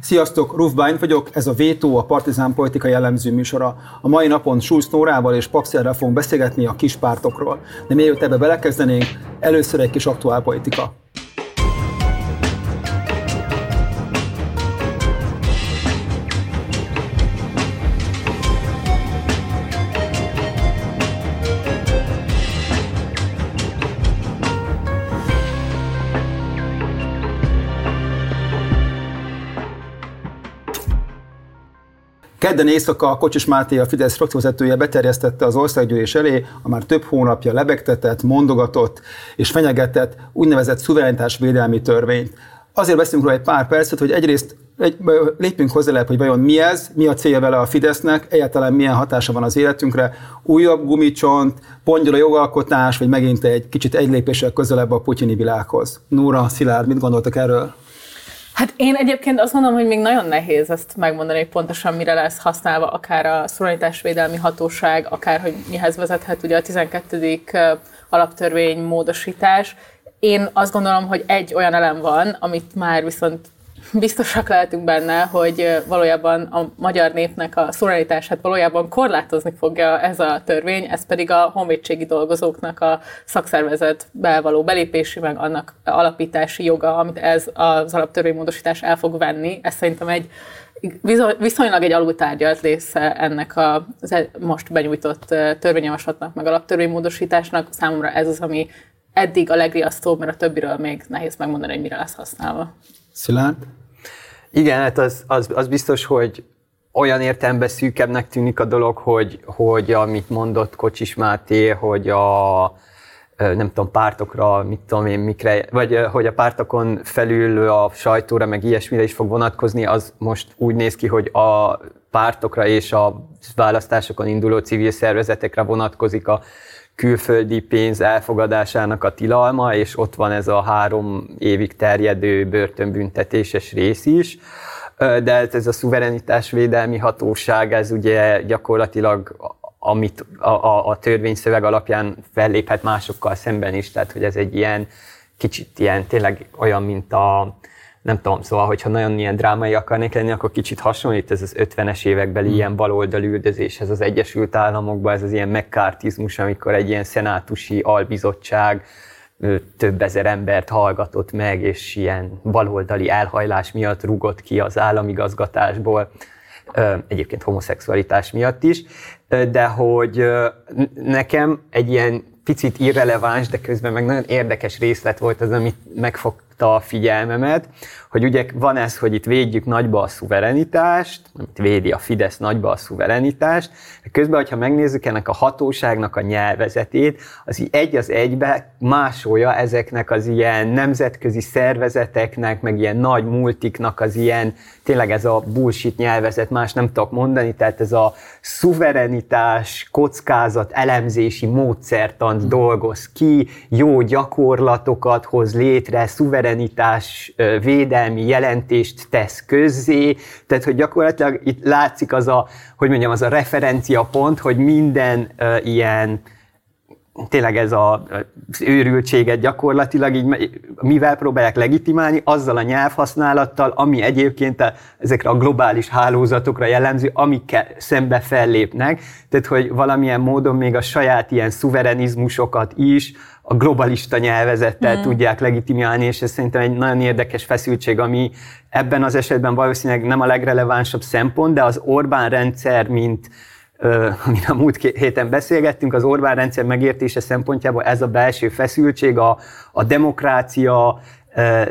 Sziasztok, Ruf Bány vagyok, ez a Vétó, a Partizán Politika jellemző műsora. A mai napon Schulz Nórával és Papszerrel fogunk beszélgetni a kispártokról. De mielőtt ebbe belekezdenénk, először egy kis aktuálpolitika. Kedden éjszaka a Kocsis Máté, a Fidesz frakcióvezetője beterjesztette az országgyűlés elé a már több hónapja lebegtetett, mondogatott és fenyegetett úgynevezett szuverenitásvédelmi törvényt. Azért beszélünk róla egy pár percet, hogy egyrészt egy, lépjünk hozzá, hogy vajon mi ez, mi a célja vele a Fidesznek, egyáltalán milyen hatása van az életünkre, újabb gumicsont, pongyol a jogalkotás, vagy megint egy kicsit egy lépéssel közelebb a putyini világhoz. Nóra, Szilárd, mit gondoltak erről? Hát én egyébként azt mondom, hogy még nagyon nehéz ezt megmondani, hogy pontosan mire lesz használva, akár a szuverenitásvédelmi hatóság, akár hogy mihez vezethet ugye a 12. alaptörvény módosítás. Én azt gondolom, hogy egy olyan elem van, amit már viszont biztosak lehetünk benne, hogy valójában a magyar népnek a szuverenitását valójában korlátozni fogja ez a törvény, ez pedig a honvédségi dolgozóknak a szakszervezetbe való belépési, meg annak alapítási joga, amit ez az alaptörvénymódosítás el fog venni. Ez szerintem egy viszonylag egy alultárgyalt része ennek a e- most benyújtott törvényjavaslatnak, meg alaptörvénymódosításnak. Számomra ez az, ami eddig a legriasztóbb, mert a többiről még nehéz megmondani, hogy mire lesz használva. Szilárd? Igen, hát az, az, az biztos, hogy olyan értelemben szűkebbnek tűnik a dolog, hogy, hogy amit mondott Kocsis Máté, hogy a nem tudom, pártokra, mit tudom én, mikre, vagy hogy a pártokon felül a sajtóra, meg ilyesmire is fog vonatkozni, az most úgy néz ki, hogy a pártokra és a választásokon induló civil szervezetekre vonatkozik a külföldi pénz elfogadásának a tilalma, és ott van ez a három évig terjedő börtönbüntetéses rész is. De ez a szuverenitásvédelmi hatóság, ez ugye gyakorlatilag amit a, a, a törvényszöveg alapján felléphet másokkal szemben is, tehát hogy ez egy ilyen kicsit ilyen tényleg olyan, mint a, nem tudom, szóval, hogyha nagyon ilyen drámai akarnék lenni, akkor kicsit hasonlít ez az 50-es évekbeli mm. ilyen baloldal üldözéshez az Egyesült Államokban, ez az ilyen megkártizmus, amikor egy ilyen szenátusi albizottság több ezer embert hallgatott meg, és ilyen baloldali elhajlás miatt rugott ki az államigazgatásból, egyébként homoszexualitás miatt is, de hogy nekem egy ilyen picit irreleváns, de közben meg nagyon érdekes részlet volt az, amit megfogta a figyelmemet, hogy ugye van ez, hogy itt védjük nagyba a szuverenitást, amit védi a Fidesz nagyba a szuverenitást, de közben, hogyha megnézzük ennek a hatóságnak a nyelvezetét, az így egy az egybe másolja ezeknek az ilyen nemzetközi szervezeteknek, meg ilyen nagy multiknak az ilyen, tényleg ez a bullshit nyelvezet, más nem tudok mondani, tehát ez a szuverenitás, kockázat, elemzési módszertant dolgoz ki, jó gyakorlatokat hoz létre, szuverenitás védelmi védelmi jelentést tesz közzé, tehát hogy gyakorlatilag itt látszik az a, hogy mondjam, az a referencia pont, hogy minden uh, ilyen tényleg ez a, az őrültséget gyakorlatilag így, mivel próbálják legitimálni, azzal a nyelvhasználattal, ami egyébként a, ezekre a globális hálózatokra jellemző, amikkel szembe fellépnek, tehát hogy valamilyen módon még a saját ilyen szuverenizmusokat is, a globalista nyelvezettel mm. tudják legitimálni, és ez szerintem egy nagyon érdekes feszültség, ami ebben az esetben valószínűleg nem a legrelevánsabb szempont, de az Orbán rendszer, mint amin a múlt héten beszélgettünk, az Orbán rendszer megértése szempontjából ez a belső feszültség, a, a demokrácia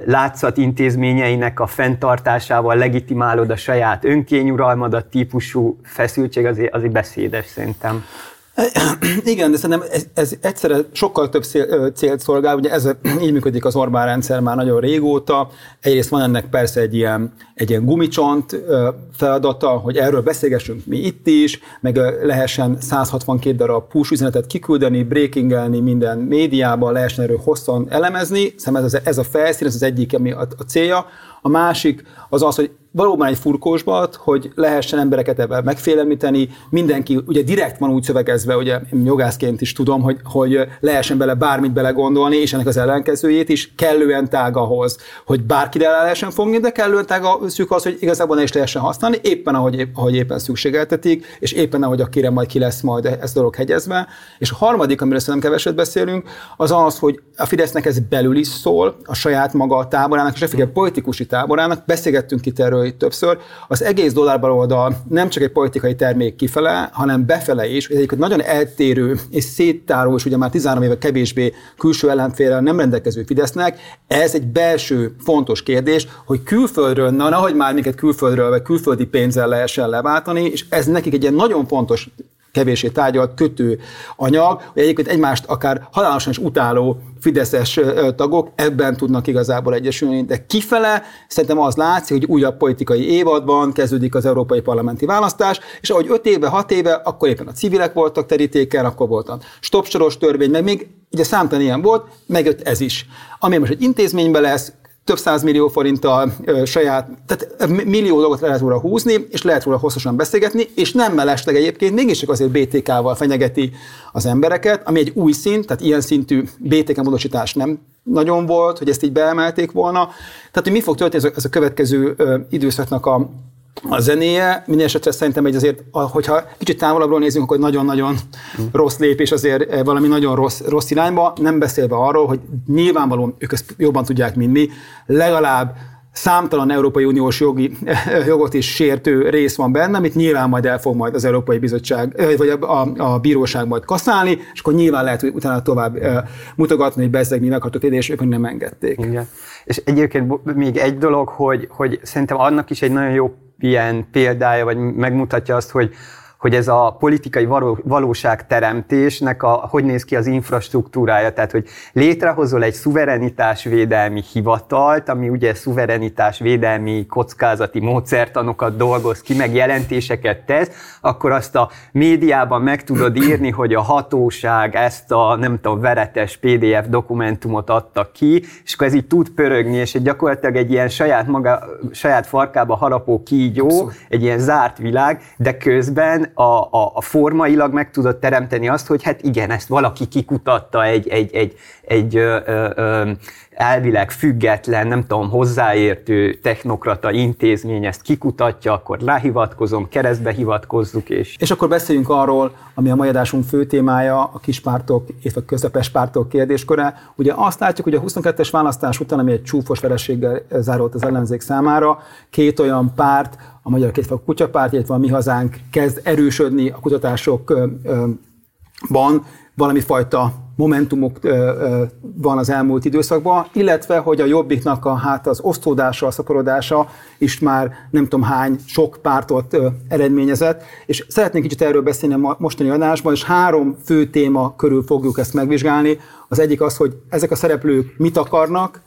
látszat intézményeinek a fenntartásával legitimálod a saját önkényuralmadat típusú feszültség, azért, azért beszédes szerintem. Igen, de szerintem ez, ez egyszerre sokkal több célt szolgál, ugye ez így működik az Orbán rendszer már nagyon régóta. Egyrészt van ennek persze egy ilyen, egy ilyen gumicsont feladata, hogy erről beszélgessünk mi itt is, meg lehessen 162 darab push üzenetet kiküldeni, breakingelni minden médiában, lehessen erről hosszan elemezni. Szerintem ez, ez a felszín, ez az egyik, ami a, a célja. A másik az az, hogy valóban egy furkósbat, hogy lehessen embereket ebben megfélemlíteni, mindenki, ugye direkt van úgy szövegezve, ugye jogászként is tudom, hogy, hogy lehessen bele bármit belegondolni, és ennek az ellenkezőjét is kellően tág ahhoz, hogy bárkire el lehessen fogni, de kellően tág szűk az, hogy igazából ne is lehessen használni, éppen ahogy, ahogy éppen szükségeltetik, és éppen ahogy akire majd ki lesz majd ez dolog hegyezve. És a harmadik, amiről szerintem keveset beszélünk, az az, hogy a Fidesznek ez belül is szól, a saját maga a táborának, és a politikusi táborának, beszélgettünk itt erről itt többször, az egész dollár nem csak egy politikai termék kifele, hanem befele is, ez egy nagyon eltérő és széttáró, és ugye már 13 éve kevésbé külső ellenfélel nem rendelkező Fidesznek, ez egy belső fontos kérdés, hogy külföldről, na nehogy már minket külföldről vagy külföldi pénzzel lehessen leváltani, és ez nekik egy ilyen nagyon fontos kevésé tárgyalt kötő anyag, hogy egyébként egymást akár halálosan is utáló fideszes tagok ebben tudnak igazából egyesülni, de kifele szerintem az látszik, hogy újabb politikai évadban kezdődik az európai parlamenti választás, és ahogy öt éve, hat éve, akkor éppen a civilek voltak terítéken, akkor volt a stopsoros törvény, meg még ugye számtalan ilyen volt, megjött ez is. Ami most egy intézményben lesz, több száz millió forinttal saját, tehát millió dolgot le lehet róla húzni, és lehet róla hosszasan beszélgetni, és nem mellesleg egyébként mégiscsak azért BTK-val fenyegeti az embereket, ami egy új szint, tehát ilyen szintű BTK módosítás nem nagyon volt, hogy ezt így beemelték volna. Tehát, hogy mi fog történni ez a, ez a következő időszaknak a, a zenéje. Minden esetre szerintem egy azért, hogyha kicsit távolabbról nézünk, akkor nagyon-nagyon rossz lépés azért eh, valami nagyon rossz, rossz irányba, nem beszélve arról, hogy nyilvánvalóan ők ezt jobban tudják, mint mi, legalább számtalan Európai Uniós jogi, jogot is sértő rész van benne, amit nyilván majd el fog majd az Európai Bizottság, eh, vagy a, a, a bíróság majd kaszálni, és akkor nyilván lehet, hogy utána tovább mutogatni, hogy bezzeg mi meghatott és ők nem engedték. Igen. És egyébként még egy dolog, hogy, hogy szerintem annak is egy nagyon jó ilyen példája, vagy megmutatja azt, hogy hogy ez a politikai valóságteremtésnek a, hogy néz ki az infrastruktúrája, tehát hogy létrehozol egy szuverenitásvédelmi hivatalt, ami ugye szuverenitásvédelmi kockázati módszertanokat dolgoz ki, meg jelentéseket tesz, akkor azt a médiában meg tudod írni, hogy a hatóság ezt a nem tudom, veretes PDF dokumentumot adta ki, és akkor ez így tud pörögni, és egy gyakorlatilag egy ilyen saját, maga, saját farkába harapó kígyó, Abszolút. egy ilyen zárt világ, de közben a, a, a formailag meg tudod teremteni azt, hogy hát igen, ezt valaki kikutatta egy, egy, egy, egy ö, ö, elvileg független, nem tudom, hozzáértő technokrata intézmény ezt kikutatja, akkor ráhivatkozom, keresztbe hivatkozzuk. És... és akkor beszéljünk arról, ami a mai adásunk fő témája, a kispártok és a közepes pártok kérdéskore. Ugye azt látjuk, hogy a 22-es választás után, ami egy csúfos vereséggel zárult az ellenzék számára, két olyan párt, a Magyar Kétfak Kutyapárt, illetve a Mi Hazánk kezd erősödni a kutatásokban, valami fajta momentumok van az elmúlt időszakban, illetve hogy a jobbiknak a, hát az osztódása, a szaporodása is már nem tudom hány sok pártot eredményezett, és szeretnénk kicsit erről beszélni a mostani adásban, és három fő téma körül fogjuk ezt megvizsgálni. Az egyik az, hogy ezek a szereplők mit akarnak,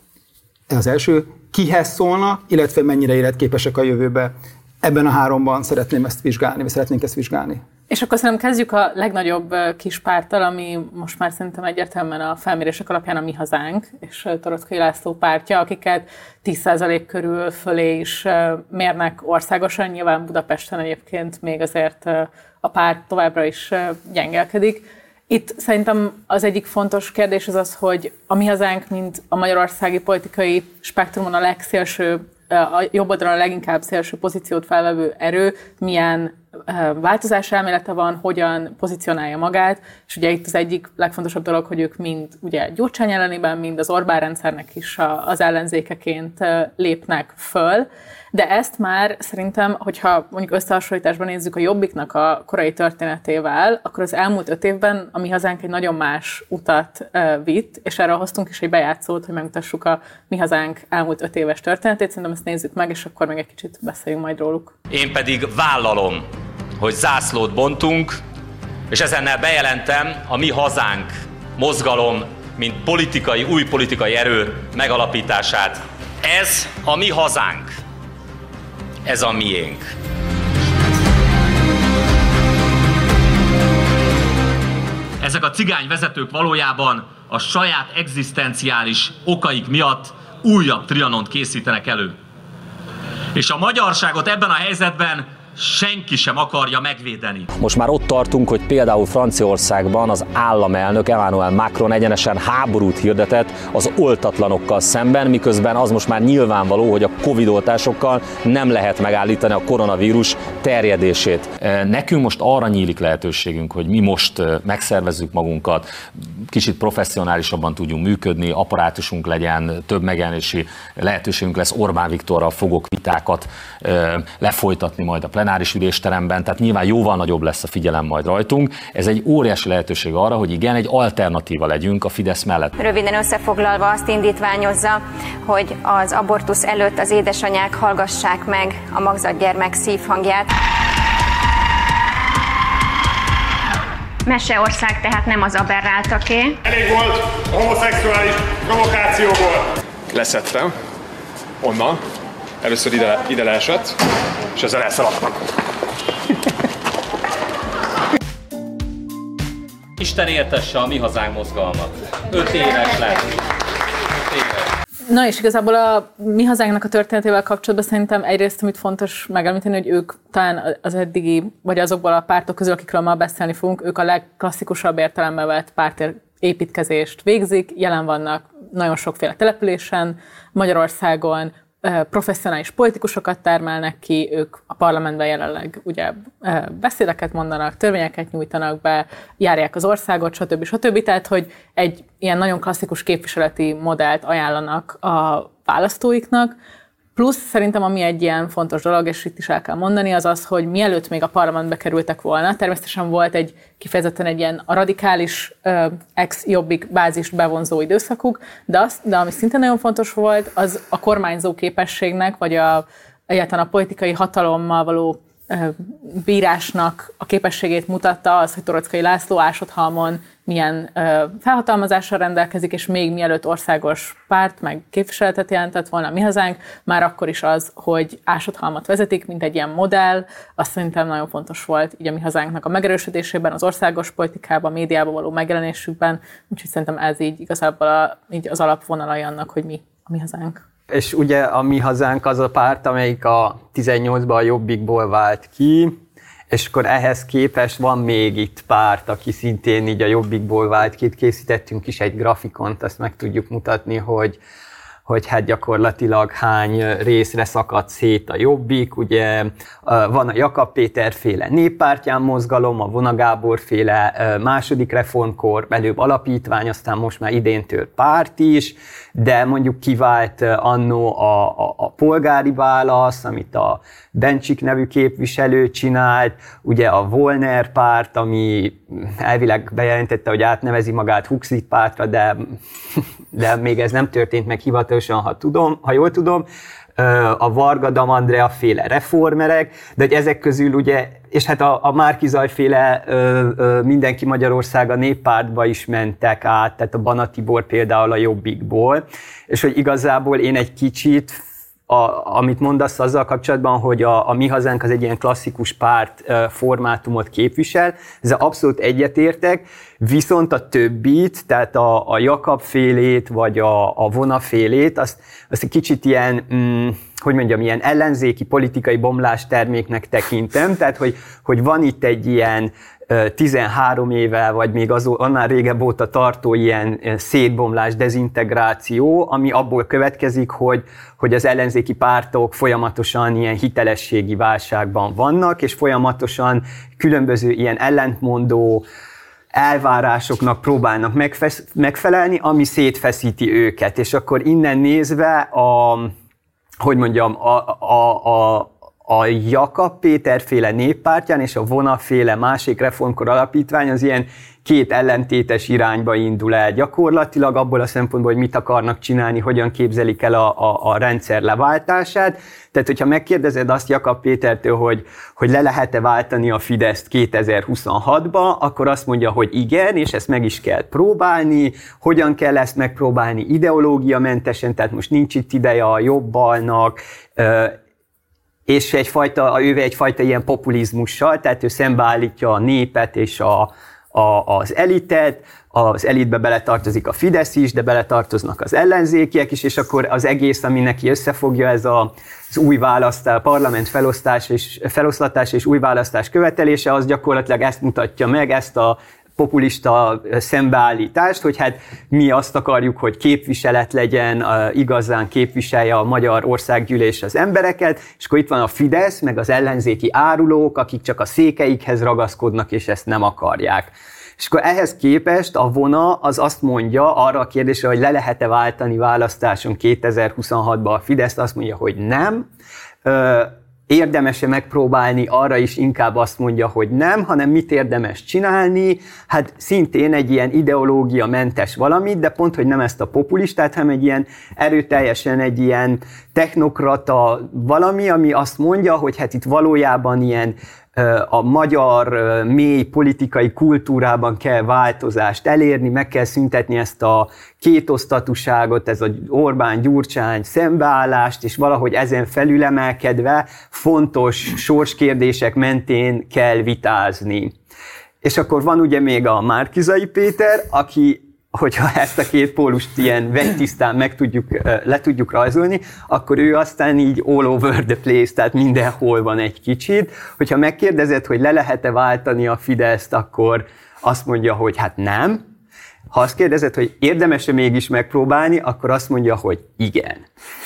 ez az első, kihez szólnak, illetve mennyire életképesek a jövőbe. Ebben a háromban szeretném ezt vizsgálni, vagy szeretnénk ezt vizsgálni. És akkor szerintem kezdjük a legnagyobb kis párttal, ami most már szerintem egyértelműen a felmérések alapján a Mi Hazánk, és Torockai László pártja, akiket 10% körül fölé is mérnek országosan. Nyilván Budapesten egyébként még azért a párt továbbra is gyengelkedik. Itt szerintem az egyik fontos kérdés az az, hogy a Mi Hazánk, mint a magyarországi politikai spektrumon a legszélső a jobb oldalon a leginkább szélső pozíciót felvevő erő milyen változás elmélete van, hogyan pozícionálja magát, és ugye itt az egyik legfontosabb dolog, hogy ők mind ugye Gyurcsány ellenében, mind az Orbán rendszernek is az ellenzékeként lépnek föl, de ezt már szerintem, hogyha mondjuk összehasonlításban nézzük a Jobbiknak a korai történetével, akkor az elmúlt öt évben a mi hazánk egy nagyon más utat vitt, és erről hoztunk is egy bejátszót, hogy megmutassuk a mi hazánk elmúlt öt éves történetét. Szerintem ezt nézzük meg, és akkor még egy kicsit beszéljünk majd róluk. Én pedig vállalom, hogy zászlót bontunk, és ezennel bejelentem a mi hazánk mozgalom, mint politikai, új politikai erő megalapítását. Ez a mi hazánk ez a miénk. Ezek a cigány vezetők valójában a saját egzisztenciális okaik miatt újabb trianont készítenek elő. És a magyarságot ebben a helyzetben senki sem akarja megvédeni. Most már ott tartunk, hogy például Franciaországban az államelnök Emmanuel Macron egyenesen háborút hirdetett az oltatlanokkal szemben, miközben az most már nyilvánvaló, hogy a Covid oltásokkal nem lehet megállítani a koronavírus terjedését. Nekünk most arra nyílik lehetőségünk, hogy mi most megszervezzük magunkat, kicsit professzionálisabban tudjunk működni, apparátusunk legyen, több megjelenési lehetőségünk lesz Orbán Viktorral fogok vitákat lefolytatni majd a plenáris ülésteremben, tehát nyilván jóval nagyobb lesz a figyelem majd rajtunk. Ez egy óriási lehetőség arra, hogy igen, egy alternatíva legyünk a Fidesz mellett. Röviden összefoglalva azt indítványozza, hogy az abortusz előtt az édesanyák hallgassák meg a magzatgyermek szívhangját. Meseország tehát nem az aberráltaké. Elég volt homoszexuális provokációból. Leszettem onnan, először ide, ide leesett, és ezzel elszaladtam. Isten értesse a mi hazánk mozgalmat. Öt éves lett. Na és igazából a mi hazánknak a történetével kapcsolatban szerintem egyrészt, amit fontos megemlíteni, hogy ők talán az eddigi, vagy azokból a pártok közül, akikről ma beszélni fogunk, ők a legklasszikusabb értelemben vett párt építkezést végzik, jelen vannak nagyon sokféle településen, Magyarországon, professzionális politikusokat termelnek ki, ők a parlamentben jelenleg ugye beszédeket mondanak, törvényeket nyújtanak be, járják az országot, stb. stb. Tehát, hogy egy ilyen nagyon klasszikus képviseleti modellt ajánlanak a választóiknak, Plusz szerintem, ami egy ilyen fontos dolog, és itt is el kell mondani, az az, hogy mielőtt még a parlamentbe kerültek volna, természetesen volt egy kifejezetten egy ilyen a radikális ex-jobbik bázist bevonzó időszakuk, de, az, de ami szintén nagyon fontos volt, az a kormányzó képességnek, vagy a, egyáltalán a politikai hatalommal való bírásnak a képességét mutatta az, hogy Torockai László Ásodhalmon milyen ö, felhatalmazással rendelkezik, és még mielőtt országos párt, meg képviseletet jelentett volna a mi hazánk, már akkor is az, hogy Ásodhalmat vezetik, mint egy ilyen modell, azt szerintem nagyon fontos volt így a mi hazánknak a megerősödésében, az országos politikában, médiában való megjelenésükben, úgyhogy szerintem ez így igazából a, így az alapvonalai annak, hogy mi a mi hazánk. És ugye a mi hazánk az a párt, amelyik a 18-ban a Jobbikból vált ki, és akkor ehhez képest van még itt párt, aki szintén így a Jobbikból vált ki. Készítettünk is egy grafikont, azt meg tudjuk mutatni, hogy hogy hát gyakorlatilag hány részre szakadt szét a jobbik. Ugye van a Jakab Péter féle néppártyán mozgalom, a Vona Gábor féle második reformkor, előbb alapítvány, aztán most már idéntől párt is, de mondjuk kivált annó a, a, a polgári válasz, amit a Bencsik nevű képviselő csinált, ugye a Volner párt, ami elvileg bejelentette, hogy átnevezi magát Huxit pártra, de, de még ez nem történt meg hivatalosan, ha, tudom, ha jól tudom, a Varga Damandrea féle reformerek, de hogy ezek közül ugye, és hát a, a Márkizaj féle ö, ö, mindenki Magyarország a néppártba is mentek át, tehát a Banatibor például a Jobbikból, és hogy igazából én egy kicsit a, amit mondasz azzal kapcsolatban, hogy a, a mi hazánk az egy ilyen klasszikus párt formátumot képvisel, ezzel abszolút egyetértek, viszont a többit, tehát a, a Jakab félét, vagy a, a Vona félét, azt, azt egy kicsit ilyen, mm, hogy mondjam, ilyen ellenzéki politikai bomlás terméknek tekintem, tehát hogy, hogy van itt egy ilyen 13 éve, vagy még az, annál régebb óta tartó ilyen szétbomlás, dezintegráció, ami abból következik, hogy, hogy az ellenzéki pártok folyamatosan ilyen hitelességi válságban vannak, és folyamatosan különböző ilyen ellentmondó elvárásoknak próbálnak megfelelni, ami szétfeszíti őket. És akkor innen nézve a, hogy mondjam, a, a, a, a Jakab Péter féle néppártyán és a Vona féle másik reformkor alapítvány az ilyen két ellentétes irányba indul el gyakorlatilag, abból a szempontból, hogy mit akarnak csinálni, hogyan képzelik el a, a, a rendszer leváltását. Tehát, hogyha megkérdezed azt Jakab Pétertől, hogy, hogy le lehet-e váltani a Fideszt 2026-ba, akkor azt mondja, hogy igen, és ezt meg is kell próbálni. Hogyan kell ezt megpróbálni ideológiamentesen, tehát most nincs itt ideje a jobbalnak, és egyfajta, ő egyfajta ilyen populizmussal, tehát ő szembeállítja a népet és a, a, az elitet, az elitbe beletartozik a Fidesz is, de beletartoznak az ellenzékiek is, és akkor az egész, ami neki összefogja, ez a, az új választás, parlament felosztás és, feloszlatás és új választás követelése, az gyakorlatilag ezt mutatja meg, ezt a populista szembeállítást, hogy hát mi azt akarjuk, hogy képviselet legyen, igazán képviselje a magyar országgyűlés az embereket, és akkor itt van a Fidesz, meg az ellenzéki árulók, akik csak a székeikhez ragaszkodnak, és ezt nem akarják. És akkor ehhez képest a vona az azt mondja arra a kérdésre, hogy le lehet-e váltani választáson 2026-ban a Fidesz, azt mondja, hogy nem érdemes-e megpróbálni, arra is inkább azt mondja, hogy nem, hanem mit érdemes csinálni, hát szintén egy ilyen ideológia mentes valamit, de pont, hogy nem ezt a populistát, hanem egy ilyen erőteljesen egy ilyen technokrata valami, ami azt mondja, hogy hát itt valójában ilyen a magyar mély politikai kultúrában kell változást elérni, meg kell szüntetni ezt a kétosztatúságot, ez a Orbán-Gyurcsány szembeállást, és valahogy ezen felülemelkedve fontos sorskérdések mentén kell vitázni. És akkor van ugye még a Márkizai Péter, aki hogyha ezt a két pólust ilyen vegytisztán meg tudjuk, le tudjuk rajzolni, akkor ő aztán így all over the place, tehát mindenhol van egy kicsit. Hogyha megkérdezed, hogy le lehet-e váltani a Fideszt, akkor azt mondja, hogy hát nem. Ha azt kérdezed, hogy érdemes-e mégis megpróbálni, akkor azt mondja, hogy igen.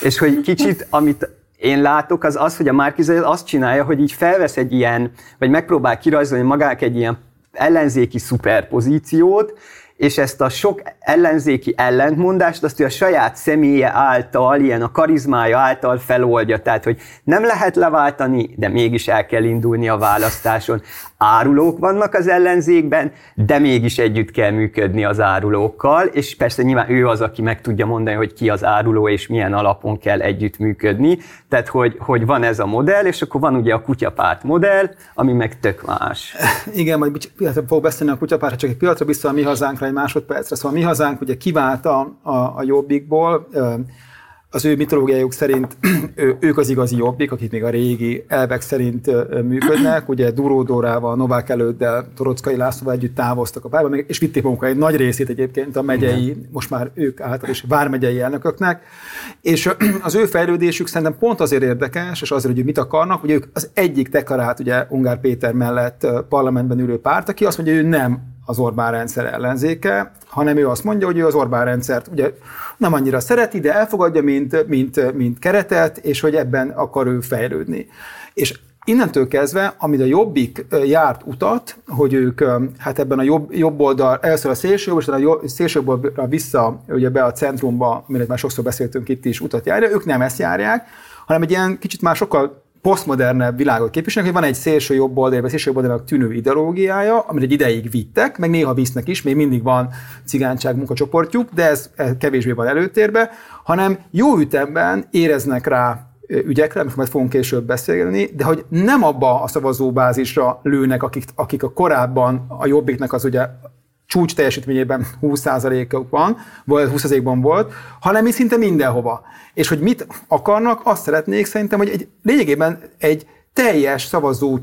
És hogy kicsit, amit én látok, az az, hogy a Márkizai azt csinálja, hogy így felvesz egy ilyen, vagy megpróbál kirajzolni magának egy ilyen ellenzéki szuperpozíciót, és ezt a sok ellenzéki ellentmondást azt ő a saját személye által, ilyen a karizmája által feloldja. Tehát, hogy nem lehet leváltani, de mégis el kell indulni a választáson. Árulók vannak az ellenzékben, de mégis együtt kell működni az árulókkal, és persze nyilván ő az, aki meg tudja mondani, hogy ki az áruló, és milyen alapon kell együtt működni. Tehát, hogy, hogy van ez a modell, és akkor van ugye a kutyapárt modell, ami meg tök más. Igen, majd pillanatra fog beszélni a kutyapárt, csak egy pillanatra vissza a mi hazánkra egy másodpercre. Szóval mi hazánk ugye kivált a, a, a jobbikból, az ő mitológiájuk szerint ők az igazi jobbik, akik még a régi elvek szerint működnek. Ugye Duró Dórával, Novák előddel, Torockai Lászlóval együtt távoztak a párba, és vitték magukkal egy nagy részét egyébként a megyei, most már ők által is vármegyei elnököknek. És az ő fejlődésük szerintem pont azért érdekes, és azért, hogy mit akarnak, hogy ők az egyik deklarált, ugye Ungár Péter mellett parlamentben ülő párt, aki azt mondja, hogy ő nem az Orbán rendszer ellenzéke, hanem ő azt mondja, hogy ő az Orbán rendszert ugye nem annyira szereti, de elfogadja, mint, mint, mint keretet, és hogy ebben akar ő fejlődni. És Innentől kezdve, amit a Jobbik járt utat, hogy ők hát ebben a jobb, jobb oldal, először a szélső jobb, és a szélső jobbra vissza ugye be a centrumba, amiről már sokszor beszéltünk itt is, utat járja, ők nem ezt járják, hanem egy ilyen kicsit már sokkal posztmodernebb világot képviselnek, hogy van egy szélső jobb oldal, vagy szélső jobb tűnő ideológiája, amit egy ideig vittek, meg néha visznek is, még mindig van cigányság munkacsoportjuk, de ez kevésbé van előtérbe, hanem jó ütemben éreznek rá ügyekre, amikor majd fogunk később beszélni, de hogy nem abba a szavazóbázisra lőnek, akik, akik a korábban a jobbiknak az ugye csúcs teljesítményében 20%-ok van, vagy 20%-ban volt, hanem szinte mindenhova. És hogy mit akarnak, azt szeretnék szerintem, hogy egy, lényegében egy teljes szavazó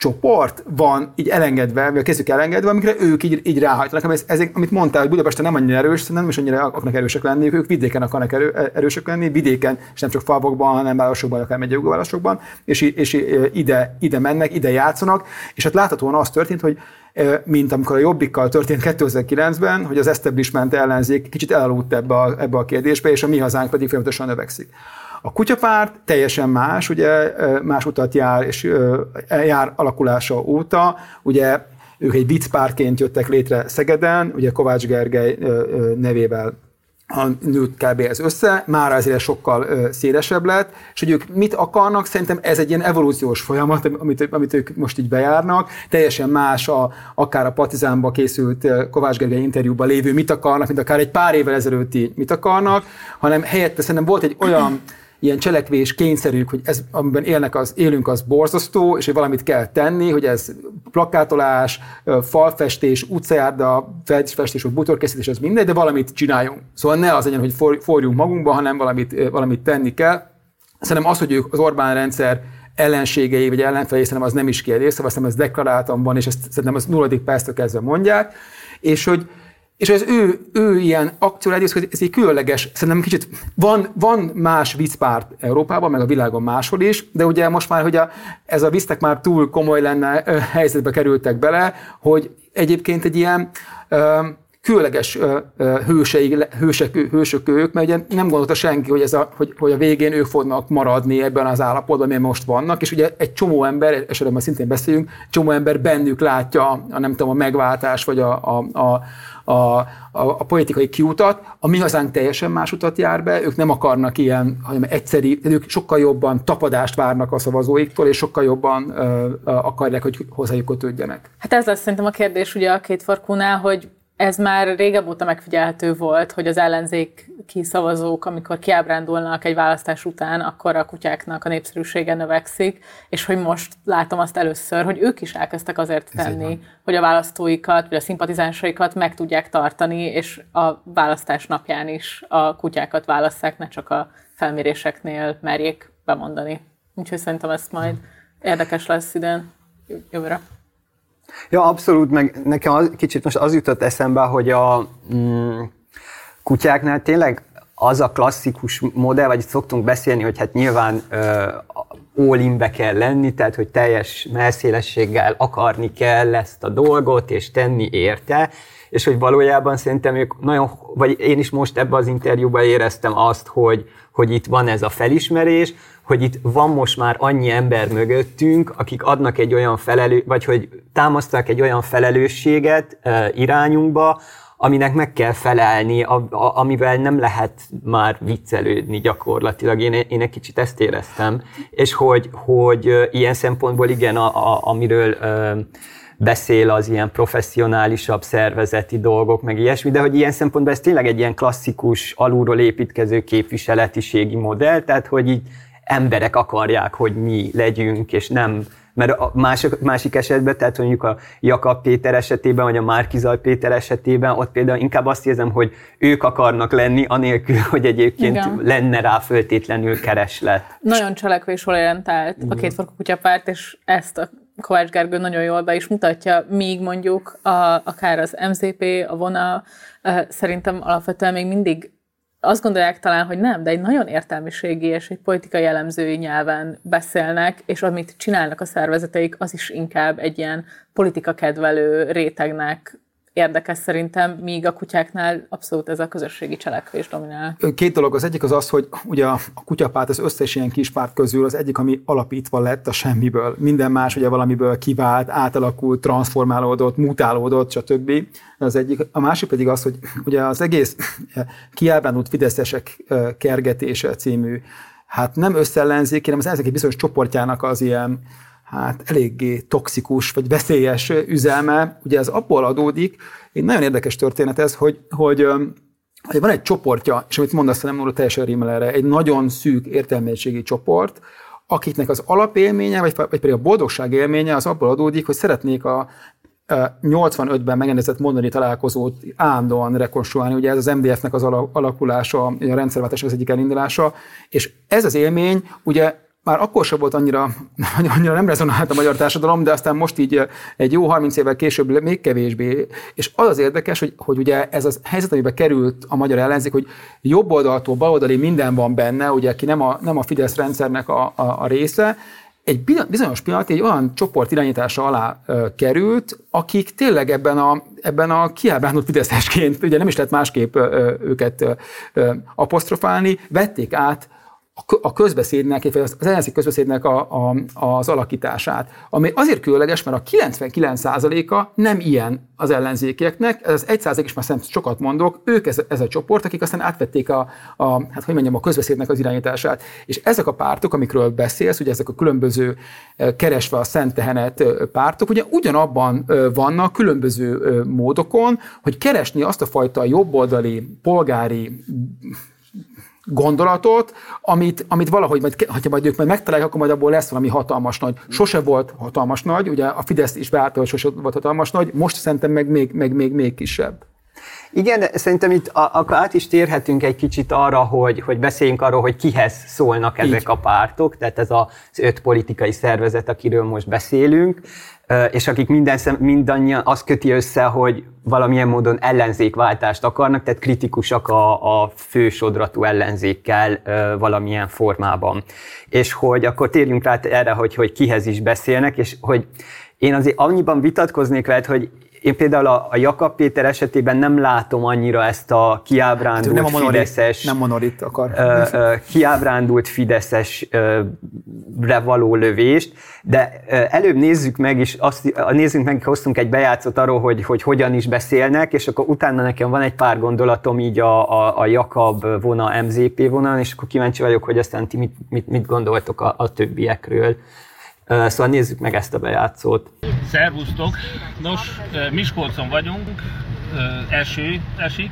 csoport van így elengedve, vagy kezdjük elengedve, amikre ők így, így ráhajtanak. Ez, ez, amit mondtál, hogy Budapesten nem annyira erős, nem is annyira akarnak erősek lenni, ők vidéken akarnak erő, erősek lenni, vidéken, és nem csak falvokban, hanem városokban, akár megyei városokban, és, és ide, ide mennek, ide játszanak, és hát láthatóan az történt, hogy mint amikor a Jobbikkal történt 2009-ben, hogy az establishment ellenzék kicsit elaludt ebbe a, ebbe a kérdésbe, és a mi hazánk pedig folyamatosan növekszik. A kutyapárt teljesen más, ugye más utat jár, és jár alakulása óta, ugye ők egy viccpárként jöttek létre Szegeden, ugye Kovács Gergely nevével nőtt kb. ez össze, már azért sokkal szélesebb lett, és hogy ők mit akarnak, szerintem ez egy ilyen evolúciós folyamat, amit, amit ők most így bejárnak, teljesen más a, akár a Partizánba készült Kovács Gergely interjúban lévő mit akarnak, mint akár egy pár évvel ezelőtti mit akarnak, hanem helyette szerintem volt egy olyan ilyen cselekvés kényszerűk, hogy ez, amiben élnek az, élünk, az borzasztó, és hogy valamit kell tenni, hogy ez plakátolás, falfestés, utcajárda, festés, vagy butorkészítés, az mindegy, de valamit csináljunk. Szóval ne az legyen, hogy forjunk magunkba, hanem valamit, valamit tenni kell. Szerintem az, hogy ők az Orbán rendszer ellenségei vagy ellenfelé, szerintem az nem is kérdés, szóval szerintem ez deklaráltan van, és ezt szerintem az nulladik perctől kezdve mondják, és hogy és az ő, ő ilyen akció hogy ez egy különleges, szerintem kicsit van, van más viccpárt Európában, meg a világon máshol is, de ugye most már, hogy a, ez a visztek már túl komoly lenne, helyzetbe kerültek bele, hogy egyébként egy ilyen különleges hősei, hősek, hősök ők, mert ugye nem gondolta senki, hogy, ez a, hogy, hogy a végén ők fognak maradni ebben az állapotban, amilyen most vannak, és ugye egy csomó ember, esetben már szintén beszéljünk, csomó ember bennük látja a, nem tudom, a megváltás, vagy a, a, a a, a, a politikai kiutat, a mi hazánk teljesen más utat jár be, ők nem akarnak ilyen, hanem egyszeri, ők sokkal jobban tapadást várnak a szavazóiktól, és sokkal jobban ö, akarják, hogy hozzájuk kötődjenek. Hát ez lesz szerintem a kérdés ugye a két farkúnál, hogy ez már régebb óta megfigyelhető volt, hogy az ellenzéki szavazók, amikor kiábrándulnak egy választás után, akkor a kutyáknak a népszerűsége növekszik, és hogy most látom azt először, hogy ők is elkezdtek azért tenni, hogy a választóikat, vagy a szimpatizánsaikat meg tudják tartani, és a választás napján is a kutyákat válasszák, ne csak a felméréseknél merjék bemondani. Úgyhogy szerintem ezt majd érdekes lesz idén, jövőre. Ja, abszolút, meg nekem az, kicsit most az jutott eszembe, hogy a mm, kutyáknál tényleg az a klasszikus modell, vagy szoktunk beszélni, hogy hát nyilván all kell lenni, tehát hogy teljes melszélességgel akarni kell ezt a dolgot, és tenni érte, és hogy valójában szerintem ők nagyon, vagy én is most ebben az interjúban éreztem azt, hogy, hogy itt van ez a felismerés, hogy itt van most már annyi ember mögöttünk, akik adnak egy olyan felelő, vagy hogy támasztanak egy olyan felelősséget uh, irányunkba, aminek meg kell felelni, a, a, amivel nem lehet már viccelődni gyakorlatilag. Én, én egy kicsit ezt éreztem, és hogy, hogy ilyen szempontból igen, a, a, amiről uh, beszél az ilyen professzionálisabb szervezeti dolgok, meg ilyesmi, de hogy ilyen szempontból ez tényleg egy ilyen klasszikus, alulról építkező képviseletiségi modell, tehát hogy így emberek akarják, hogy mi legyünk, és nem mert a másik, másik esetben, tehát mondjuk a Jakab Péter esetében, vagy a Márkizaj Péter esetében, ott például inkább azt érzem, hogy ők akarnak lenni, anélkül, hogy egyébként Igen. lenne rá föltétlenül kereslet. Nagyon cselekvésorientált a két kutyapárt, és ezt a Kovács Gergő nagyon jól be is mutatja, míg mondjuk a, akár az MZP, a VONA szerintem alapvetően még mindig azt gondolják talán, hogy nem, de egy nagyon értelmiségi és egy politikai jellemzői nyelven beszélnek, és amit csinálnak a szervezeteik, az is inkább egy ilyen politika kedvelő rétegnek érdekes szerintem, míg a kutyáknál abszolút ez a közösségi cselekvés dominál. Két dolog. Az egyik az az, hogy ugye a kutyapárt az összes ilyen kis párt közül az egyik, ami alapítva lett a semmiből. Minden más ugye valamiből kivált, átalakult, transformálódott, mutálódott, stb. Az egyik. A másik pedig az, hogy ugye az egész kiábrándult fideszesek kergetése című hát nem összellenzék, hanem az ezek egy bizonyos csoportjának az ilyen hát eléggé toxikus vagy veszélyes üzelme. Ugye ez abból adódik, egy nagyon érdekes történet ez, hogy, hogy hogy van egy csoportja, és amit mondasz, nem úr teljesen rímel erre, egy nagyon szűk értelmiségi csoport, akiknek az alapélménye, vagy, vagy pedig a boldogság élménye az abból adódik, hogy szeretnék a 85-ben megrendezett mondani találkozót állandóan rekonstruálni, ugye ez az MDF-nek az alakulása, a rendszerváltás az egyik elindulása, és ez az élmény ugye már akkor sem volt annyira, annyira nem rezonált a magyar társadalom, de aztán most így egy jó 30 évvel később még kevésbé. És az az érdekes, hogy, hogy ugye ez az helyzet, amiben került a magyar ellenzék, hogy jobb oldaltól baloldali minden van benne, ugye aki nem a, nem a Fidesz rendszernek a, a, a része, egy bizonyos pillanat egy olyan csoport irányítása alá ö, került, akik tényleg ebben a, ebben a kiábrándult fideszesként, ugye nem is lehet másképp ö, őket ö, apostrofálni, vették át a közbeszédnek, az ellenzék közbeszédnek a, a, az alakítását, ami azért különleges, mert a 99%-a nem ilyen az ellenzékieknek, ez az 1% is már szerintem sokat mondok, ők ez, ez a csoport, akik aztán átvették a, a, hát hogy mondjam, a közbeszédnek az irányítását. És ezek a pártok, amikről beszélsz, ugye ezek a különböző keresve a szent tehenet pártok, ugye ugyanabban vannak különböző módokon, hogy keresni azt a fajta jobboldali, polgári gondolatot, amit, amit valahogy, majd, ha majd ők majd megtalálják, akkor majd abból lesz valami hatalmas nagy. Sose volt hatalmas nagy, ugye a Fidesz is beállta, hogy sose volt hatalmas nagy, most szerintem meg még, meg még, még kisebb. Igen, szerintem itt a, akkor át is térhetünk egy kicsit arra, hogy, hogy beszéljünk arról, hogy kihez szólnak ezek Így. a pártok, tehát ez az öt politikai szervezet, akiről most beszélünk, és akik minden mindannyian azt köti össze, hogy valamilyen módon ellenzékváltást akarnak, tehát kritikusak a, a fősodratú ellenzékkel valamilyen formában. És hogy akkor térjünk rá erre, hogy, hogy kihez is beszélnek, és hogy én azért annyiban vitatkoznék veled, hogy én például a, a Jakab Péter esetében nem látom annyira ezt a kiábrándult nem a monorit, Fideszes... Nem monorit akar. Ö, ö, kiábrándult Fideszes ö, való lövést, de ö, előbb nézzük meg, és azt, nézzük meg, hoztunk egy bejátszot arról, hogy, hogy hogyan is beszélnek, és akkor utána nekem van egy pár gondolatom így a, a, a Jakab vona, MZP vonalon, és akkor kíváncsi vagyok, hogy aztán ti mit, mit, mit gondoltok a, a többiekről. Szóval nézzük meg ezt a bejátszót. Szervusztok! Nos, Miskolcon vagyunk, eső esik,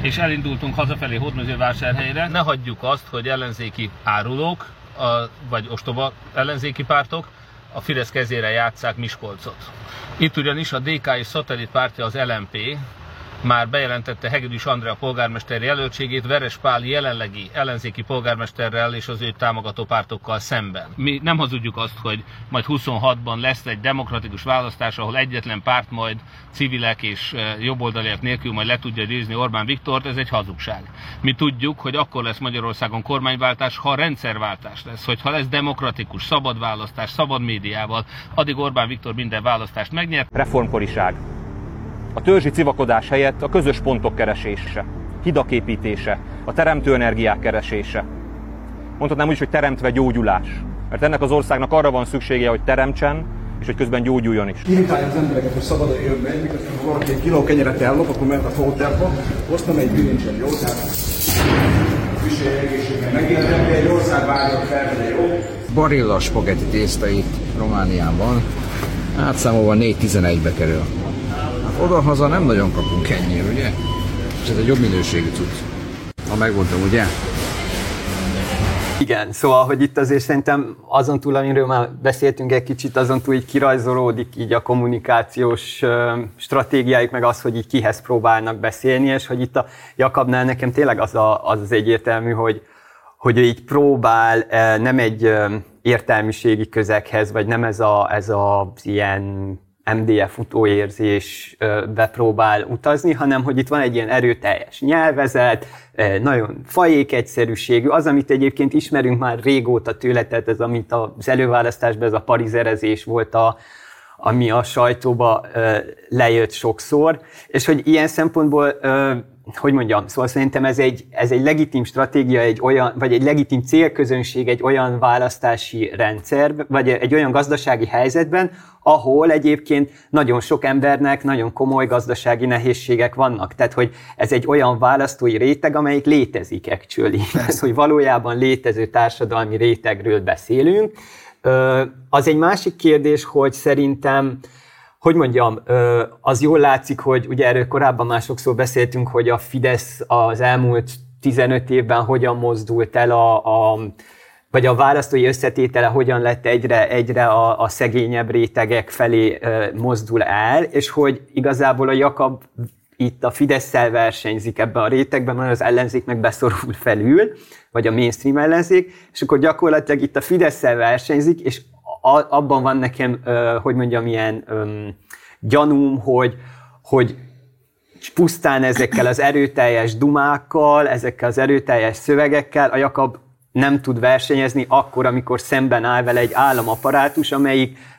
és elindultunk hazafelé Hódmezővásárhelyre. Ne hagyjuk azt, hogy ellenzéki árulók, vagy ostoba ellenzéki pártok a Fidesz kezére játszák Miskolcot. Itt ugyanis a DK és szatellit pártja az LMP, már bejelentette Hegedűs Andrea polgármester jelöltségét Veres Pál jelenlegi ellenzéki polgármesterrel és az ő támogató pártokkal szemben. Mi nem hazudjuk azt, hogy majd 26-ban lesz egy demokratikus választás, ahol egyetlen párt majd civilek és jobboldaliak nélkül majd le tudja győzni Orbán Viktort, ez egy hazugság. Mi tudjuk, hogy akkor lesz Magyarországon kormányváltás, ha rendszerváltás lesz, hogyha lesz demokratikus, szabad választás, szabad médiával, addig Orbán Viktor minden választást megnyert. Reformkoriság a törzsi civakodás helyett a közös pontok keresése, hidak építése, a teremtő energiák keresése. Mondhatnám úgy, hogy teremtve gyógyulás. Mert ennek az országnak arra van szüksége, hogy teremtsen, és hogy közben gyógyuljon is. Irritálja az embereket, hogy szabad a jön megy, miközben valaki egy kiló kenyeret ellop, akkor ment a fóterba, hoztam egy bilincsen jó, tehát fűsé egészségben megéltem, egy ország várja fel, jó. Barilla spagetti tészta itt Romániában, átszámolva 4-11-be kerül oda-haza nem nagyon kapunk ennyire, ugye? És ez egy jobb minőségű cucc. Ha megmondtam, ugye? Igen, szóval, hogy itt azért szerintem azon túl, amiről már beszéltünk egy kicsit, azon túl így kirajzolódik így a kommunikációs stratégiáik, meg az, hogy így kihez próbálnak beszélni, és hogy itt a Jakabnál nekem tényleg az a, az, az egyértelmű, hogy, hogy így próbál nem egy értelmiségi közeghez, vagy nem ez a, ez a ilyen MDF utóérzés bepróbál utazni, hanem hogy itt van egy ilyen erőteljes nyelvezet, nagyon fajék egyszerűségű, az, amit egyébként ismerünk már régóta tőle, tehát ez, amit az előválasztásban ez a parizerezés volt a, ami a sajtóba lejött sokszor, és hogy ilyen szempontból hogy mondjam, szóval szerintem ez egy, ez egy legitim stratégia, egy olyan, vagy egy legitim célközönség egy olyan választási rendszer, vagy egy olyan gazdasági helyzetben, ahol egyébként nagyon sok embernek nagyon komoly gazdasági nehézségek vannak. Tehát, hogy ez egy olyan választói réteg, amelyik létezik actually. Tehát, hogy valójában létező társadalmi rétegről beszélünk. Az egy másik kérdés, hogy szerintem hogy mondjam, az jól látszik, hogy ugye erről korábban már sokszor beszéltünk, hogy a Fidesz az elmúlt 15 évben hogyan mozdult el a, a vagy a választói összetétele hogyan lett egyre, egyre a, a szegényebb rétegek felé mozdul el, és hogy igazából a Jakab itt a fidesz versenyzik ebben a rétegben, mert az ellenzék meg beszorul felül, vagy a mainstream ellenzék, és akkor gyakorlatilag itt a fidesz versenyzik, és abban van nekem, hogy mondjam, ilyen gyanúm, hogy, hogy pusztán ezekkel az erőteljes dumákkal, ezekkel az erőteljes szövegekkel a Jakab nem tud versenyezni akkor, amikor szemben áll vele egy államaparátus, amelyik ö,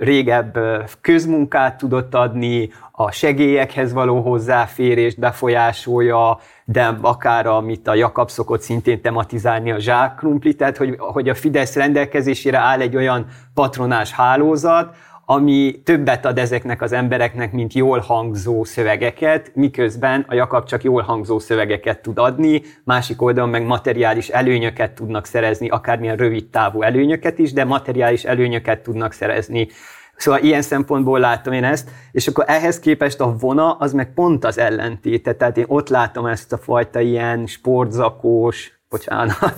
régebb közmunkát tudott adni, a segélyekhez való hozzáférést befolyásolja, de akár amit a Jakab szokott szintén tematizálni, a zsákkrumpli, tehát hogy, hogy a Fidesz rendelkezésére áll egy olyan patronás hálózat, ami többet ad ezeknek az embereknek, mint jól hangzó szövegeket, miközben a Jakab csak jól hangzó szövegeket tud adni, másik oldalon meg materiális előnyöket tudnak szerezni, akármilyen rövid távú előnyöket is, de materiális előnyöket tudnak szerezni. Szóval ilyen szempontból látom én ezt, és akkor ehhez képest a vona az meg pont az ellentéte, tehát én ott látom ezt a fajta ilyen sportzakós, bocsánat.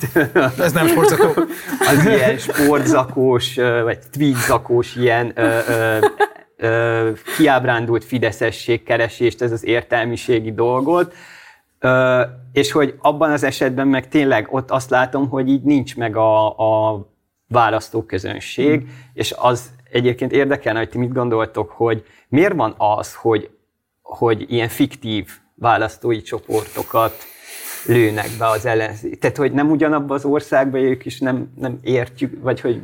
Ez nem sportzakó. Az ilyen sportzakós, vagy tweedzakós ilyen ö, ö, ö, kiábrándult fideszesség keresést, ez az értelmiségi dolgot, ö, és hogy abban az esetben meg tényleg ott azt látom, hogy így nincs meg a, a választóközönség, hmm. és az egyébként érdekelne, hogy ti mit gondoltok, hogy miért van az, hogy, hogy ilyen fiktív választói csoportokat lőnek be az ellenzék. Tehát, hogy nem ugyanabban az országban ők is nem, nem értjük, vagy hogy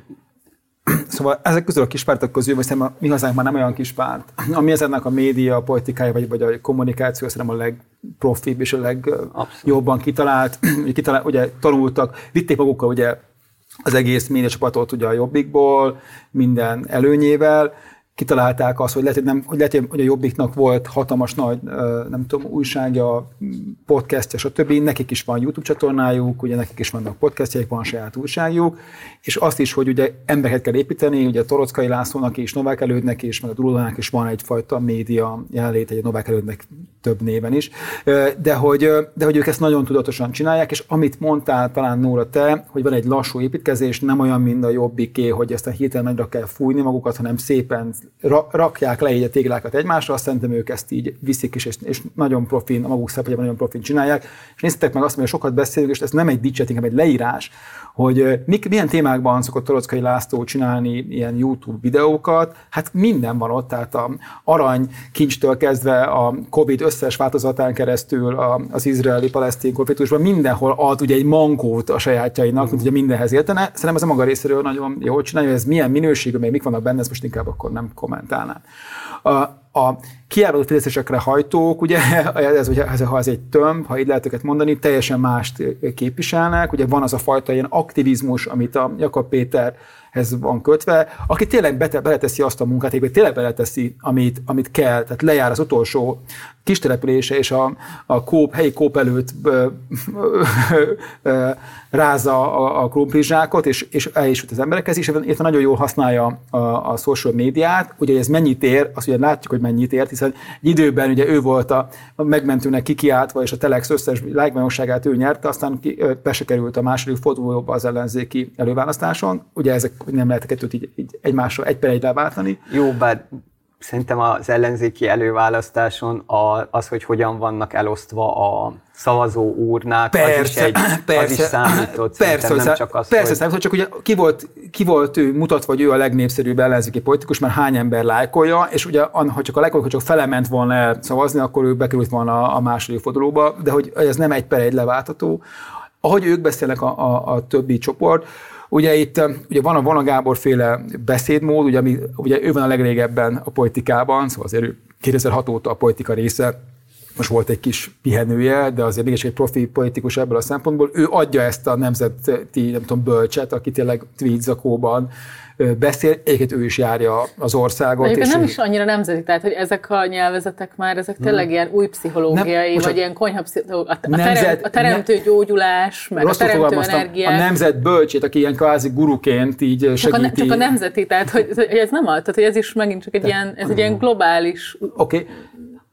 Szóval ezek közül a kispártok közül, vagy szerintem a mi hazánk már nem olyan kispárt, ami ezeknek a média, a politikája, vagy, vagy a kommunikáció szerintem a legprofibb és a legjobban kitalált, kitalált, ugye tanultak, vitték magukkal ugye az egész média csapatot ugye a Jobbikból, minden előnyével, kitalálták azt, hogy lehet, hogy, nem, hogy, lehet, hogy a Jobbiknak volt hatalmas nagy, nem tudom, újságja, podcastja, stb. Nekik is van YouTube csatornájuk, ugye nekik is vannak podcastjaik, van saját újságjuk, és azt is, hogy ugye embereket kell építeni, ugye Torockai Lászlónak is, Novák Elődnek is, meg a Durulának is van egyfajta média jelenlét, egy Novák Elődnek több néven is, de hogy, de hogy ők ezt nagyon tudatosan csinálják, és amit mondtál talán Nóra te, hogy van egy lassú építkezés, nem olyan, mint a Jobbiké, hogy ezt a hirtelen nagyra kell fújni magukat, hanem szépen rakják le így a téglákat egymásra, azt szerintem ők ezt így viszik is, és, és nagyon profin, a maguk szempontjában nagyon profin csinálják. És nézzetek meg azt, hogy sokat beszélünk, és ez nem egy dicset, inkább egy leírás, hogy mik, milyen témákban szokott Torockai László csinálni ilyen YouTube videókat, hát minden van ott, tehát a arany kincstől kezdve a Covid összes változatán keresztül az izraeli-palesztin konfliktusban mindenhol ad ugye egy mankót a sajátjainak, mint ugye mindenhez értene. Szerintem ez a maga részéről nagyon jól csinálja, ez milyen minőségű, még mik vannak benne, ezt most inkább akkor nem kommentálnám. A, a kiálló fizetésekre hajtók, ugye ez, ez, ha ez egy tömb, ha így lehet őket mondani, teljesen mást képviselnek. Ugye van az a fajta ilyen aktivizmus, amit a Jakab Péter ez van kötve, aki tényleg bete, beleteszi azt a munkát, hogy tényleg beleteszi, amit, amit kell, tehát lejár az utolsó kis települése, és a, a kóp, helyi kóp előtt ö, ö, ö, rázza a, a krumplizsákot, és, és el is jut az emberekhez, és érte nagyon jól használja a, a social médiát. Ugye ez mennyit ér, azt ugye látjuk, hogy mennyit ér, hiszen egy időben ugye ő volt a, megmentőnek kikiáltva, és a Telex összes lájkmányosságát ő nyerte, aztán ki, be se került a második fordulóba az ellenzéki előválasztáson. Ugye ezek nem lehet kettőt így, így egymásra egy per egyre váltani. Jó, bár szerintem az ellenzéki előválasztáson az, hogy hogyan vannak elosztva a szavazó úrnák, persze, az is, egy, persze, az is számított. Persze, nem csak az, persze hogy... számított, csak ugye ki volt, ki volt ő mutatva, hogy ő a legnépszerűbb ellenzéki politikus, mert hány ember lájkolja, és ugye ha csak a lájkolók csak felement volna el szavazni, akkor ő bekerült volna a második fordulóba, de hogy ez nem egy per egy leváltató. Ahogy ők beszélnek a, a, a többi csoport, Ugye itt ugye van a Vona Gábor féle beszédmód, ugye, ami, ugye ő van a legrégebben a politikában, szóval azért ő 2006 óta a politika része, most volt egy kis pihenője, de azért mégis egy profi politikus ebből a szempontból. Ő adja ezt a nemzeti, nem tudom, bölcset, aki tényleg tweedzakóban beszél, egyébként ő is járja az országot. Egyébként és nem is annyira nemzeti, tehát hogy ezek a nyelvezetek már, ezek tényleg nem. ilyen új pszichológiai, nem, vagy ilyen konyha a, a, nemzet, a teremtő ne, gyógyulás, meg a teremtő energiát. A nemzet bölcsét, aki ilyen kvázi guruként így segíti. Csak a, csak a nemzeti, tehát hogy, hogy ez nem ad, tehát hogy ez is megint csak egy ilyen, ez egy ilyen globális. Oké, okay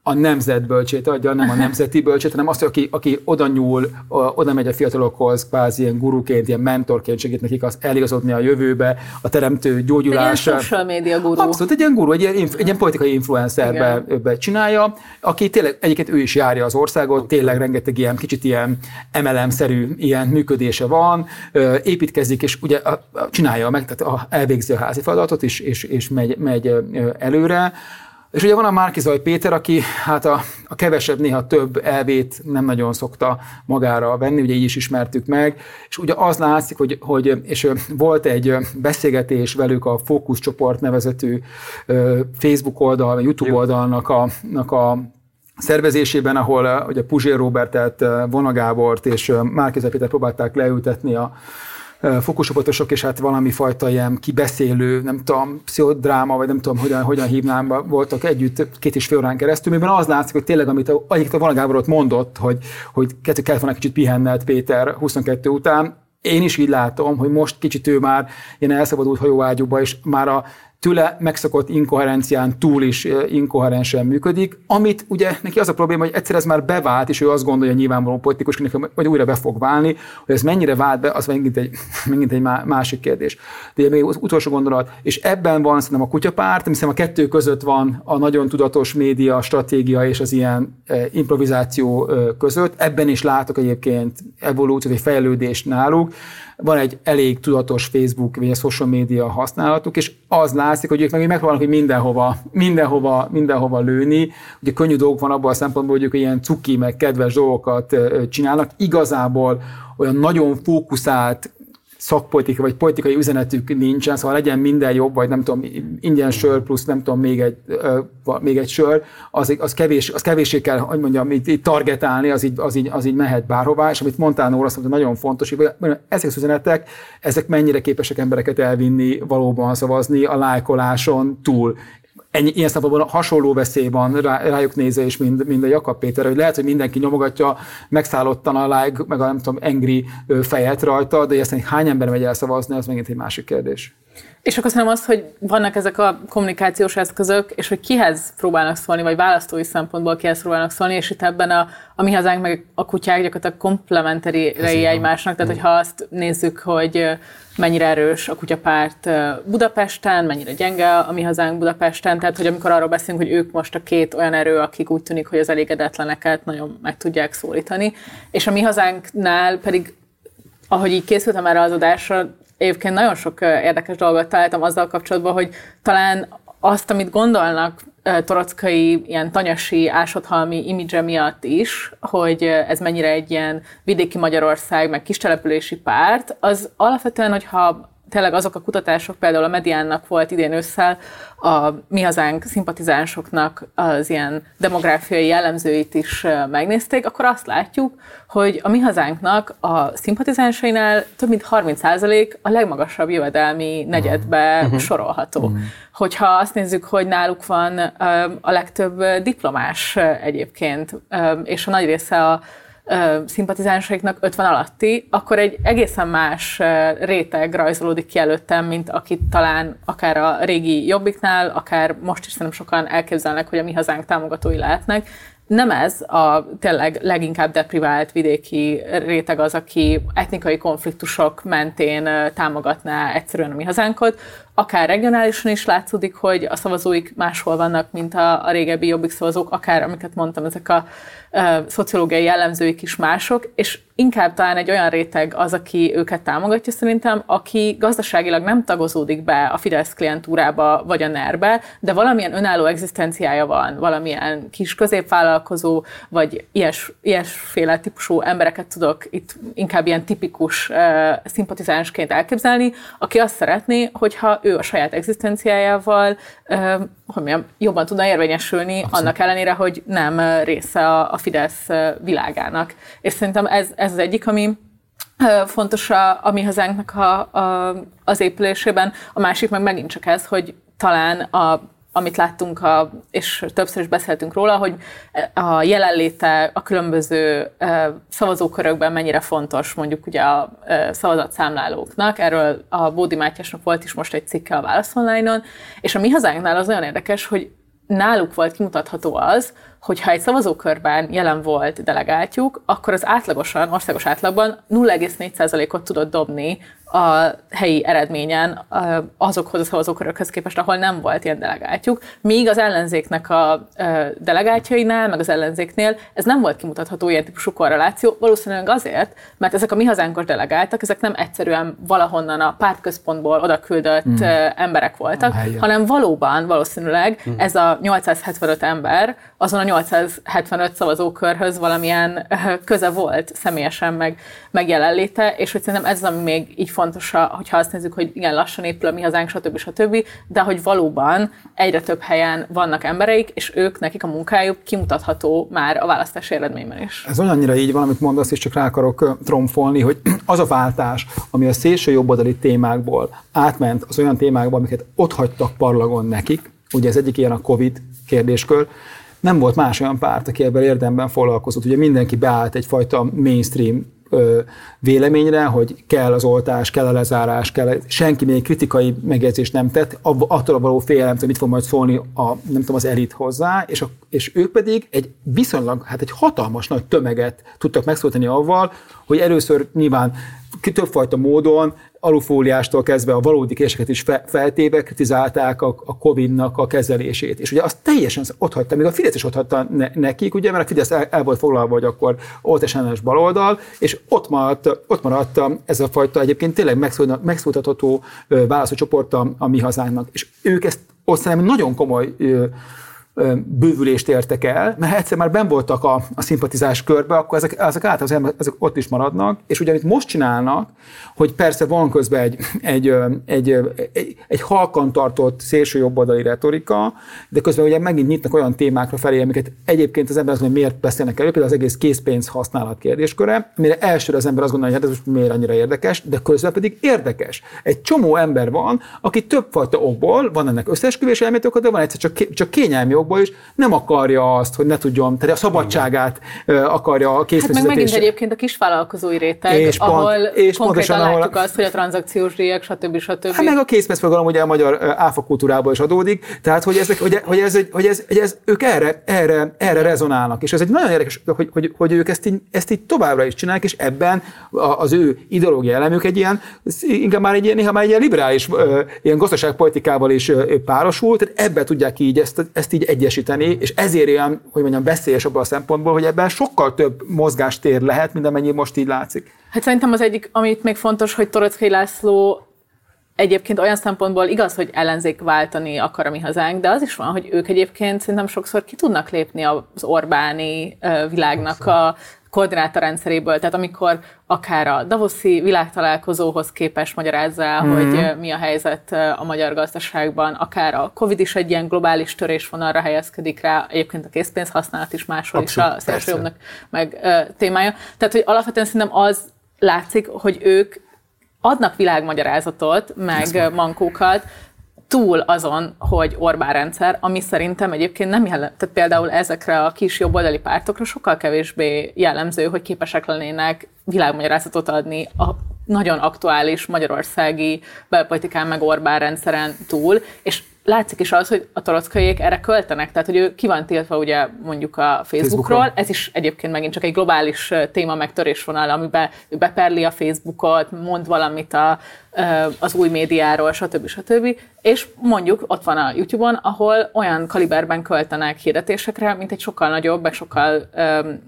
a nemzet bölcsét adja, nem a nemzeti bölcsét, hanem azt, aki, aki oda nyúl, oda megy a fiatalokhoz, kvázi ilyen guruként, ilyen mentorként segít nekik az eligazodni a jövőbe, a teremtő gyógyulás. Egy social media guru. Abszolút, egy ilyen guru, egy ilyen, egy ilyen politikai influencerbe be csinálja, aki tényleg egyébként ő is járja az országot, tényleg rengeteg ilyen kicsit ilyen MLM-szerű ilyen működése van, építkezik, és ugye csinálja meg, tehát elvégzi a házi feladatot, és, és, és megy, megy előre. És ugye van a Márkizaj Péter, aki hát a, a kevesebb, néha több elvét nem nagyon szokta magára venni, ugye így is ismertük meg, és ugye az látszik, hogy, hogy és volt egy beszélgetés velük a Fókusz csoport nevezetű Facebook oldal, YouTube oldalnak a, a szervezésében, ahol ugye Puzsér Robertet, Vona Gábort és Márkizaj Péter próbálták leültetni a, fokusopontosok, és hát valami fajta ilyen kibeszélő, nem tudom, pszichodráma, vagy nem tudom, hogyan, hogyan hívnám, voltak együtt két és fél órán keresztül, miben az látszik, hogy tényleg, amit a, a Gábor ott mondott, hogy, hogy kellett volna kicsit pihennelt Péter 22 után, én is így látom, hogy most kicsit ő már ilyen elszabadult hajóágyúba, és már a tőle megszokott inkoherencián túl is inkoherensen működik, amit ugye neki az a probléma, hogy egyszer ez már bevált, és ő azt gondolja nyilvánvaló politikusként, hogy újra be fog válni, hogy ez mennyire vált be, az megint egy, megint egy másik kérdés. De még az utolsó gondolat, és ebben van szerintem a kutyapárt, hiszen a kettő között van a nagyon tudatos média stratégia és az ilyen improvizáció között. Ebben is látok egyébként evolúciót, vagy fejlődést náluk, van egy elég tudatos Facebook vagy a social media használatuk, és az látszik, hogy ők meg megpróbálnak hogy mindenhova, mindenhova, mindenhova lőni. Ugye könnyű dolgok van abban a szempontból, hogy ők ilyen cuki, meg kedves dolgokat csinálnak. Igazából olyan nagyon fókuszált szakpolitika vagy politikai üzenetük nincsen, szóval legyen minden jobb, vagy nem tudom, ingyen sör plusz nem tudom, még egy, még egy sör, az, az, kevés, az kevéssé kell, hogy mondjam, így, így targetálni, az így, az, így, az így mehet bárhová, és amit mondtál Nóra, azt nagyon fontos, hogy ezek az üzenetek, ezek mennyire képesek embereket elvinni, valóban szavazni a lájkoláson túl ennyi, ilyen szempontból hasonló veszély van rá, rájuk nézve is, mint, mint a Jakab Péter, hogy lehet, hogy mindenki nyomogatja megszállottan a like, meg a nem tudom, angry fejet rajta, de ezt hány ember megy el szavazni, az megint egy másik kérdés. És akkor szerintem az, hogy vannak ezek a kommunikációs eszközök, és hogy kihez próbálnak szólni, vagy választói szempontból kihez próbálnak szólni, és itt ebben a, a mi hazánk meg a kutyák gyakorlatilag komplementeri egymásnak, tehát hogyha azt nézzük, hogy mennyire erős a kutyapárt Budapesten, mennyire gyenge a mi hazánk Budapesten, tehát hogy amikor arról beszélünk, hogy ők most a két olyan erő, akik úgy tűnik, hogy az elégedetleneket nagyon meg tudják szólítani, és a mi hazánknál pedig ahogy így készültem erre az adásra, egyébként nagyon sok érdekes dolgot találtam azzal kapcsolatban, hogy talán azt, amit gondolnak torockai ilyen tanyasi, ásodhalmi imidzse miatt is, hogy ez mennyire egy ilyen vidéki Magyarország, meg kistelepülési párt, az alapvetően, hogyha tényleg azok a kutatások, például a Mediánnak volt idén ősszel, a mi hazánk szimpatizánsoknak az ilyen demográfiai jellemzőit is megnézték, akkor azt látjuk, hogy a mi hazánknak a szimpatizánsainál több mint 30% a legmagasabb jövedelmi negyedbe uh-huh. sorolható. Uh-huh. Hogyha azt nézzük, hogy náluk van a legtöbb diplomás egyébként, és a nagy része a szimpatizánsaiknak 50 alatti, akkor egy egészen más réteg rajzolódik ki előttem, mint akit talán akár a régi Jobbiknál, akár most is szerintem sokan elképzelnek, hogy a mi hazánk támogatói lehetnek, nem ez a tényleg leginkább deprivált vidéki réteg az, aki etnikai konfliktusok mentén támogatná egyszerűen a mi hazánkot, akár regionálisan is látszódik, hogy a szavazóik máshol vannak, mint a, a régebbi jobbik szavazók, akár, amiket mondtam, ezek a szociológiai jellemzőik is mások, és inkább talán egy olyan réteg az, aki őket támogatja szerintem, aki gazdaságilag nem tagozódik be a Fidesz klientúrába vagy a NER-be, de valamilyen önálló egzisztenciája van, valamilyen kis középvállalkozó, vagy ilyes, ilyesféle típusú embereket tudok itt inkább ilyen tipikus uh, szimpatizánsként elképzelni, aki azt szeretné, hogyha ő a saját egzisztenciájával hogy mondjam, jobban tudna érvényesülni, Abszolút. annak ellenére, hogy nem része a, a Fidesz világának. És szerintem ez, ez az egyik, ami fontos a, a mi hazánknak a, a, az épülésében. A másik meg megint csak ez, hogy talán a amit láttunk, a, és többször is beszéltünk róla, hogy a jelenléte a különböző szavazókörökben mennyire fontos, mondjuk ugye a szavazatszámlálóknak. Erről a Bódi Mátyásnak volt is most egy cikke a Válasz Online-on, és a mi hazánknál az olyan érdekes, hogy náluk volt kimutatható az, hogy ha egy szavazókörben jelen volt delegáltjuk, akkor az átlagosan, országos átlagban 0,4%-ot tudott dobni a helyi eredményen azokhoz a szavazókörökhöz képest, ahol nem volt ilyen delegáltjuk, míg az ellenzéknek a delegáltjainál, meg az ellenzéknél ez nem volt kimutatható ilyen típusú korreláció, valószínűleg azért, mert ezek a mi hazánkos delegáltak, ezek nem egyszerűen valahonnan a pártközpontból oda küldött mm. emberek voltak, hanem valóban valószínűleg mm. ez a 875 ember azon a 875 szavazókörhöz valamilyen köze volt személyesen meg, meg jelenléte, és hogy szerintem ez az, ami még így fontos, hogyha azt nézzük, hogy igen, lassan épül a mi hazánk, stb. stb., de hogy valóban egyre több helyen vannak embereik, és ők, nekik a munkájuk kimutatható már a választási eredményben is. Ez olyannyira így van, amit mondasz, és csak rá akarok tromfolni, hogy az a váltás, ami a szélső jobboldali témákból átment az olyan témákba, amiket ott hagytak parlagon nekik, ugye ez egyik ilyen a Covid kérdéskör, nem volt más olyan párt, aki ebben érdemben foglalkozott. Ugye mindenki beállt egyfajta mainstream véleményre, hogy kell az oltás, kell a lezárás, kell, senki még kritikai megjegyzést nem tett, attól való hogy mit fog majd szólni a, nem tudom, az elit hozzá, és, a, és ők pedig egy viszonylag, hát egy hatalmas nagy tömeget tudtak megszólítani avval, hogy először nyilván többfajta módon alufóliástól kezdve a valódi késeket is feltéve kritizálták a, a Covid-nak a kezelését. És ugye azt teljesen ott hagyta, még a Fidesz is ott hagyta ne, nekik, ugye, mert a Fidesz el, el volt foglalva, hogy akkor oltásellenes baloldal, és ott maradt, ott maradt ez a fajta egyébként tényleg megszóltatható választócsoport a, a mi hazánknak. És ők ezt ott szerintem nagyon komoly bővülést értek el, mert egyszer már ben voltak a, a szimpatizás körbe, akkor ezek, ezek általában ezek ott is maradnak, és ugye amit most csinálnak, hogy persze van közben egy, egy, egy, egy, egy halkan tartott szélső jobboldali retorika, de közben ugye megint nyitnak olyan témákra felé, amiket egyébként az ember azt mondja, miért beszélnek elő, például az egész készpénz használat kérdésköre, mire elsőre az ember azt gondolja, hogy hát ez most miért annyira érdekes, de közben pedig érdekes. Egy csomó ember van, aki többfajta okból, van ennek összeesküvés elméletek, de van egyszer csak, csak kényelmi okból is, nem akarja azt, hogy ne tudjon, tehát a szabadságát Igen. akarja a készpénzfizetés. Hát meg megint egyébként a kisvállalkozói réteg, és ahol pont, és konkrétan ahol látjuk azt, hogy a tranzakciós díjak, stb. stb. Hát meg a készpénzfogalom ugye a magyar áfa kultúrából is adódik, tehát hogy, ezek, hogy, hogy, ez, hogy, ez, hogy ez, ők erre, erre, erre rezonálnak, és ez egy nagyon érdekes, hogy, hogy, hogy ők ezt így, ezt így továbbra is csinálják, és ebben az ő ideológia elemük egy ilyen, inkább már egy ilyen, néha már egy ilyen liberális, ilyen gazdaságpolitikával is párosul, tehát ebbe tudják így ezt, ezt így egyesíteni, és ezért ilyen, hogy mondjam, veszélyes abban a szempontból, hogy ebben sokkal több mozgástér lehet, mint amennyi most így látszik. Hát szerintem az egyik, amit még fontos, hogy Torockai László egyébként olyan szempontból igaz, hogy ellenzék váltani akar a mi hazánk, de az is van, hogy ők egyébként szerintem sokszor ki tudnak lépni az Orbáni világnak a koordinátorrendszeréből, tehát amikor akár a Davoszi világtalálkozóhoz képes magyarázzál, mm-hmm. hogy mi a helyzet a magyar gazdaságban, akár a Covid is egy ilyen globális törésvonalra helyezkedik rá, egyébként a készpénz használat is máshol Abszolút, is a szélsőjobbnak meg témája. Tehát, hogy alapvetően szerintem az látszik, hogy ők adnak világmagyarázatot, meg mankókat, túl azon, hogy Orbán rendszer, ami szerintem egyébként nem jelent, tehát például ezekre a kis jobboldali pártokra sokkal kevésbé jellemző, hogy képesek lennének világmagyarázatot adni a nagyon aktuális magyarországi belpolitikán meg Orbán rendszeren túl, és látszik is az, hogy a torockaiék erre költenek, tehát hogy ő ki van tiltva ugye mondjuk a Facebookról, Facebookról. ez is egyébként megint csak egy globális téma megtörésvonal, amiben ő beperli a Facebookot, mond valamit a, az új médiáról, stb. stb. És mondjuk ott van a YouTube-on, ahol olyan kaliberben költenek hirdetésekre, mint egy sokkal nagyobb, meg sokkal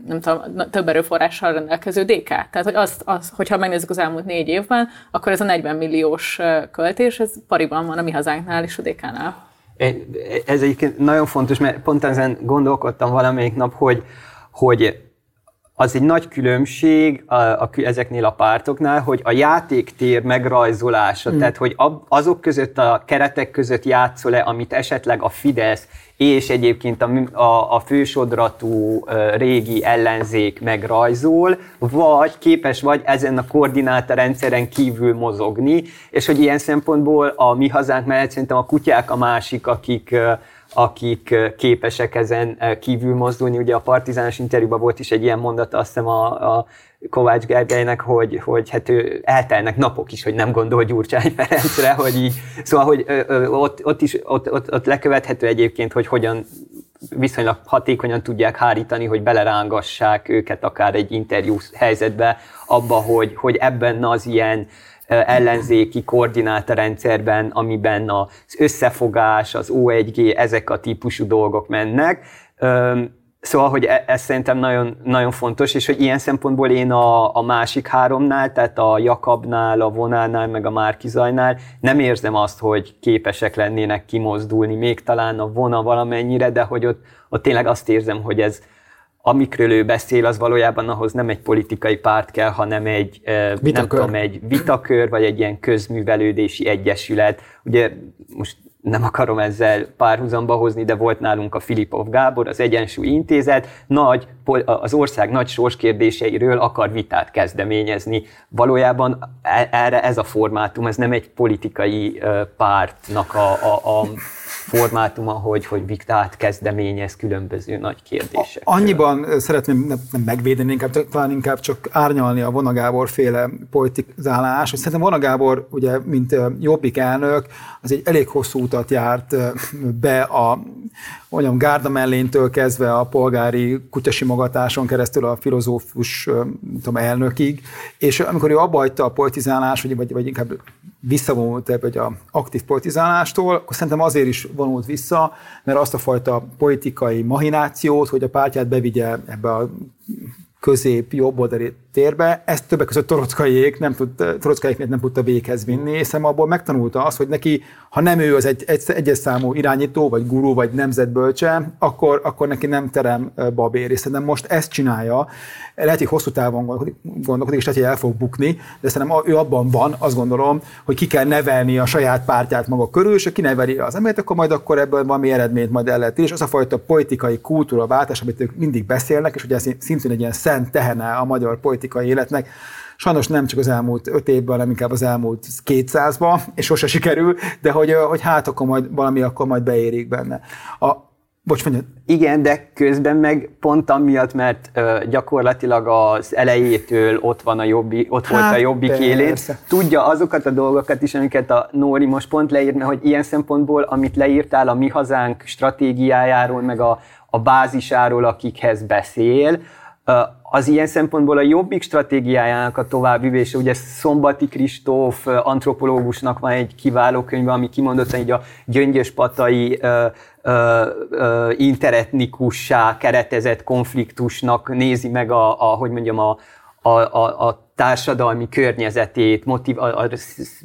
nem tudom, több erőforrással rendelkező DK. Tehát, hogy az, az, hogyha megnézzük az elmúlt négy évben, akkor ez a 40 milliós költés, ez pariban van a mi hazánknál és a DK-nál. Ez egyébként nagyon fontos, mert pont ezen gondolkodtam valamelyik nap, hogy, hogy az egy nagy különbség a, a, ezeknél a pártoknál, hogy a játéktér megrajzolása, mm. tehát hogy azok között a keretek között játszol-e, amit esetleg a Fidesz és egyébként a, a, a fősodratú régi ellenzék megrajzol, vagy képes vagy ezen a koordinátorrendszeren kívül mozogni, és hogy ilyen szempontból a mi hazánk mellett szerintem a kutyák a másik, akik akik képesek ezen kívül mozdulni. Ugye a partizános interjúban volt is egy ilyen mondata, azt hiszem a, a Kovács Gergelynek, hogy, hogy hát ő eltelnek napok is, hogy nem gondol Gyurcsány Ferencre, hogy így, szóval, hogy ott, ott, is, ott, ott, ott lekövethető egyébként, hogy hogyan viszonylag hatékonyan tudják hárítani, hogy belerángassák őket akár egy interjú helyzetbe abba, hogy, hogy ebben az ilyen ellenzéki koordinátorrendszerben, amiben az összefogás, az O1G, ezek a típusú dolgok mennek. Szóval, hogy e, ez szerintem nagyon, nagyon fontos, és hogy ilyen szempontból én a, a másik háromnál, tehát a Jakabnál, a Vonánál, meg a Márkizajnál nem érzem azt, hogy képesek lennének kimozdulni, még talán a Vona valamennyire, de hogy ott, ott tényleg azt érzem, hogy ez, amikről ő beszél, az valójában ahhoz nem egy politikai párt kell, hanem egy, vitakör. nem tudom, egy vitakör, vagy egy ilyen közművelődési egyesület. Ugye most nem akarom ezzel párhuzamba hozni, de volt nálunk a Filipov Gábor, az Egyensúly Intézet, nagy, az ország nagy sorskérdéseiről akar vitát kezdeményezni. Valójában e, erre ez a formátum, ez nem egy politikai pártnak a, a, a formátuma, hogy, hogy viktát kezdeményez különböző nagy kérdések. Annyiban szeretném nem megvédeni, inkább, talán inkább csak árnyalni a Vona Gábor féle politizálás, hogy szerintem Vona Gábor, ugye, mint jobbik elnök, az egy elég hosszú utat járt be a mondjam, gárda melléntől kezdve a polgári kutyasimogatáson keresztül a filozófus tudom, elnökig, és amikor ő abba hagyta a politizálás, vagy, vagy inkább visszavonult vagy a aktív politizálástól, akkor szerintem azért is vonult vissza, mert azt a fajta politikai mahinációt, hogy a pártját bevigye ebbe a közép jobboldali térbe, ezt többek között Torockaiék nem tud, Torockaiék nem tudta véghez vinni, és abból megtanulta azt, hogy neki, ha nem ő az egy, egy, egyes számú irányító, vagy gurú, vagy nemzetbölcse, akkor, akkor neki nem terem babér, és szerintem most ezt csinálja, lehet, hogy hosszú távon gondolkodik, és lehet, hogy el fog bukni, de szerintem ő abban van, azt gondolom, hogy ki kell nevelni a saját pártját maga körül, és ha kineveli az embert, akkor majd akkor ebből valami eredményt majd el lehet és az a fajta politikai kultúra váltás, amit ők mindig beszélnek, és ugye szintén egy ilyen szent tehene a magyar politikai életnek, Sajnos nem csak az elmúlt öt évben, hanem inkább az elmúlt 200-ban, és sose sikerül, de hogy, hogy hát akkor majd valami akkor majd beérik benne. A, Bocs, mondjad. Igen, de közben meg pont amiatt, mert uh, gyakorlatilag az elejétől ott van a jobbi, ott hát, volt a jobbik élét, tudja azokat a dolgokat is, amiket a Nóri most pont leírt, mert hogy ilyen szempontból, amit leírtál a mi hazánk stratégiájáról, meg a, a bázisáról, akikhez beszél, az ilyen szempontból a jobbik stratégiájának a továbbvivése, ugye Szombati Kristóf antropológusnak van egy kiváló könyve, ami kimondottan így a gyöngyös patai ö, ö, interetnikussá keretezett konfliktusnak nézi meg a, a hogy mondjam, a, a, a, a társadalmi környezetét, motiv,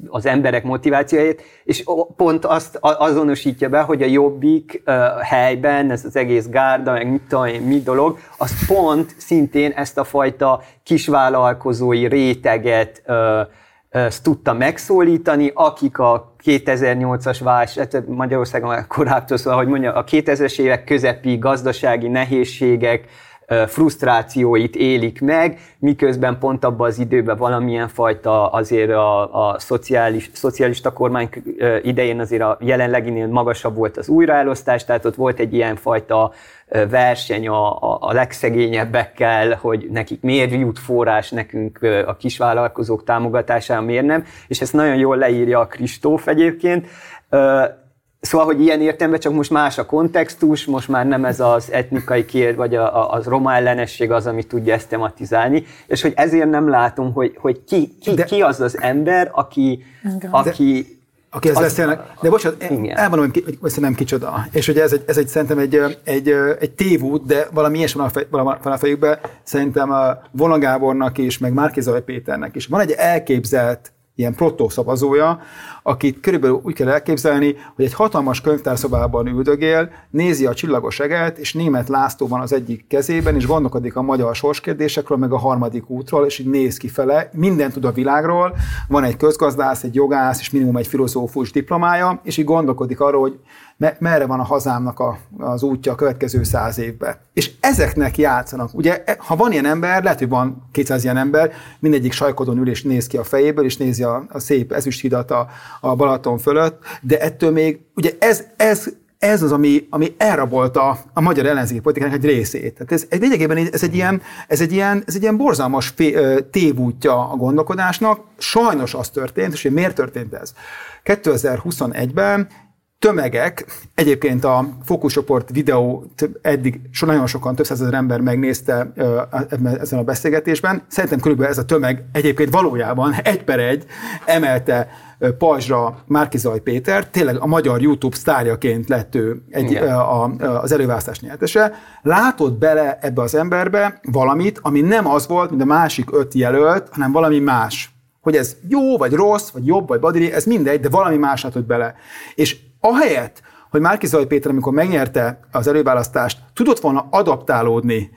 az emberek motivációját, és pont azt azonosítja be, hogy a jobbik helyben, ez az egész gárda, meg mit tudom mi dolog, az pont szintén ezt a fajta kisvállalkozói réteget ezt tudta megszólítani, akik a 2008-as válság, hát Magyarországon korábban, szóval, hogy mondja, a 2000-es évek közepi gazdasági nehézségek, frusztrációit élik meg, miközben pont abban az időben valamilyen fajta azért a, a szociális, szocialista kormány idején azért a jelenleginél magasabb volt az újraelosztás, tehát ott volt egy ilyen fajta verseny a, a, a legszegényebbekkel, hogy nekik miért jut forrás nekünk a kisvállalkozók támogatására, miért nem, és ezt nagyon jól leírja a Kristóf egyébként, Szóval, hogy ilyen értelemben csak most más a kontextus, most már nem ez az etnikai kér, vagy a, a, az roma ellenesség az, ami tudja ezt tematizálni, és hogy ezért nem látom, hogy, hogy ki, ki, de, ki az az ember, aki, aki aki ezt beszélnek. De bocsánat, elmondom, hogy, hogy nem kicsoda. És hogy ez egy, ez egy szerintem egy, egy, egy tévút, de valami ilyesmi van a, fej, van a fejükben, szerintem a Vona Gábornak is, meg Márkizaj Péternek is. Van egy elképzelt ilyen protószavazója, akit körülbelül úgy kell elképzelni, hogy egy hatalmas könyvtárszobában üldögél, nézi a csillagos eget, és német László van az egyik kezében, és gondolkodik a magyar sorskérdésekről, meg a harmadik útról, és így néz kifele, mindent tud a világról, van egy közgazdász, egy jogász, és minimum egy filozófus diplomája, és így gondolkodik arról, hogy merre van a hazámnak a, az útja a következő száz évben. És ezeknek játszanak. Ugye, ha van ilyen ember, lehet, hogy van 200 ilyen ember, mindegyik sajkodon ül és néz ki a fejéből, és nézi a, a szép ezüsthidat a, a Balaton fölött, de ettől még, ugye ez, ez ez az, ami, ami elrabolta a magyar ellenzéki politikának egy részét. Tehát ez, ez lényegében ez egy ilyen, ez egy ilyen, ez egy ilyen borzalmas fé, tévútja a gondolkodásnak. Sajnos az történt, és miért történt ez? 2021-ben tömegek, egyébként a fókuszcsoport videó eddig so nagyon sokan, több százezer ember megnézte ezen a beszélgetésben. Szerintem körülbelül ez a tömeg egyébként valójában egy per egy emelte pajzsra Márkizaj Péter, tényleg a magyar YouTube sztárjaként lett ő egy, a, az előválasztás nyertese, látott bele ebbe az emberbe valamit, ami nem az volt, mint a másik öt jelölt, hanem valami más. Hogy ez jó, vagy rossz, vagy jobb, vagy badiri, ez mindegy, de valami más látott bele. És ahelyett, hogy Márki Zaj Péter, amikor megnyerte az előválasztást, tudott volna adaptálódni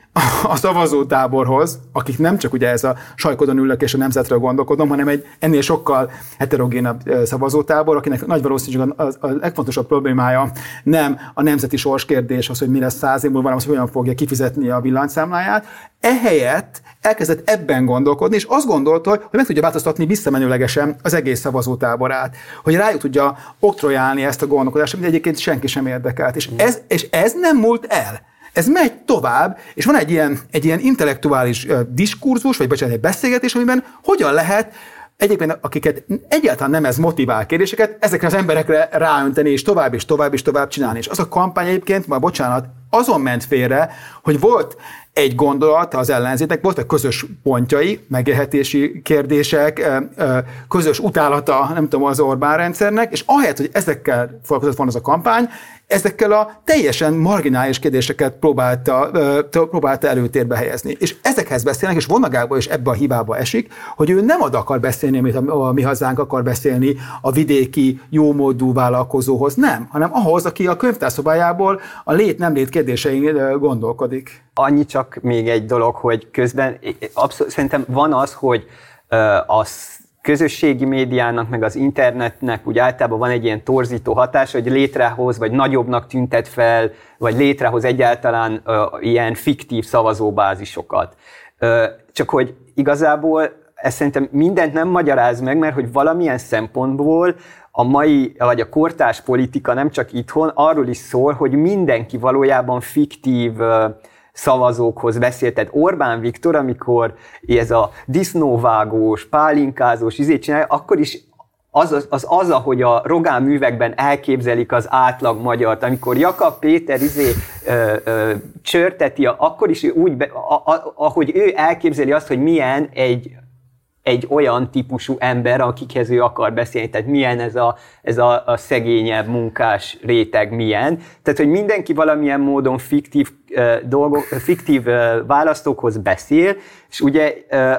a szavazótáborhoz, akik nem csak ugye ez a sajkodon ülök és a nemzetről gondolkodom, hanem egy ennél sokkal heterogénabb szavazótábor, akinek nagy valószínűség a, legfontosabb problémája nem a nemzeti sorskérdés, az, hogy mi lesz száz év múlva, hanem az, hogy hogyan fogja kifizetni a villanyszámláját. Ehelyett elkezdett ebben gondolkodni, és azt gondolta, hogy meg tudja változtatni visszamenőlegesen az egész szavazótáborát, hogy rájuk tudja oktrojálni ezt a gondolkodást, amit egyébként senki sem érdekelt. És ez, és ez nem múlt el. Ez megy tovább, és van egy ilyen, egy ilyen intellektuális diskurzus, vagy bocsánat, egy beszélgetés, amiben hogyan lehet egyébként akiket egyáltalán nem ez motivál kérdéseket, ezekre az emberekre ráönteni, és tovább, és tovább, és tovább csinálni. És az a kampány egyébként, már bocsánat, azon ment félre, hogy volt egy gondolat az ellenzétek, voltak közös pontjai, megélhetési kérdések, közös utálata, nem tudom, az Orbán rendszernek, és ahelyett, hogy ezekkel foglalkozott volna az a kampány, ezekkel a teljesen marginális kérdéseket próbálta, próbálta előtérbe helyezni. És ezekhez beszélnek, és Vonna Gábor is ebbe a hibába esik, hogy ő nem ad akar beszélni, amit a, a mi hazánk akar beszélni a vidéki jómódú vállalkozóhoz, nem, hanem ahhoz, aki a könyvtárszobájából a lét-nem lét kérdésein gondolkodik. Annyi csak még egy dolog, hogy közben abszolút, szerintem van az, hogy az közösségi médiának, meg az internetnek úgy általában van egy ilyen torzító hatás, hogy létrehoz, vagy nagyobbnak tüntet fel, vagy létrehoz egyáltalán ö, ilyen fiktív szavazóbázisokat. Ö, csak hogy igazából ez szerintem mindent nem magyaráz meg, mert hogy valamilyen szempontból a mai, vagy a kortás politika nem csak itthon, arról is szól, hogy mindenki valójában fiktív szavazókhoz beszélt. Orbán Viktor, amikor ez a disznóvágós, pálinkázós izét csinálja, akkor is az az, az, az, ahogy a Rogán művekben elképzelik az átlag magyart, amikor Jakab Péter izé ö, ö, csörteti, akkor is úgy, be, a, a, ahogy ő elképzeli azt, hogy milyen egy egy olyan típusú ember, akikhez ő akar beszélni, tehát milyen ez a, ez a, a szegényebb munkás réteg, milyen. Tehát, hogy mindenki valamilyen módon fiktív, uh, dolgok, fiktív uh, választókhoz beszél, és ugye uh,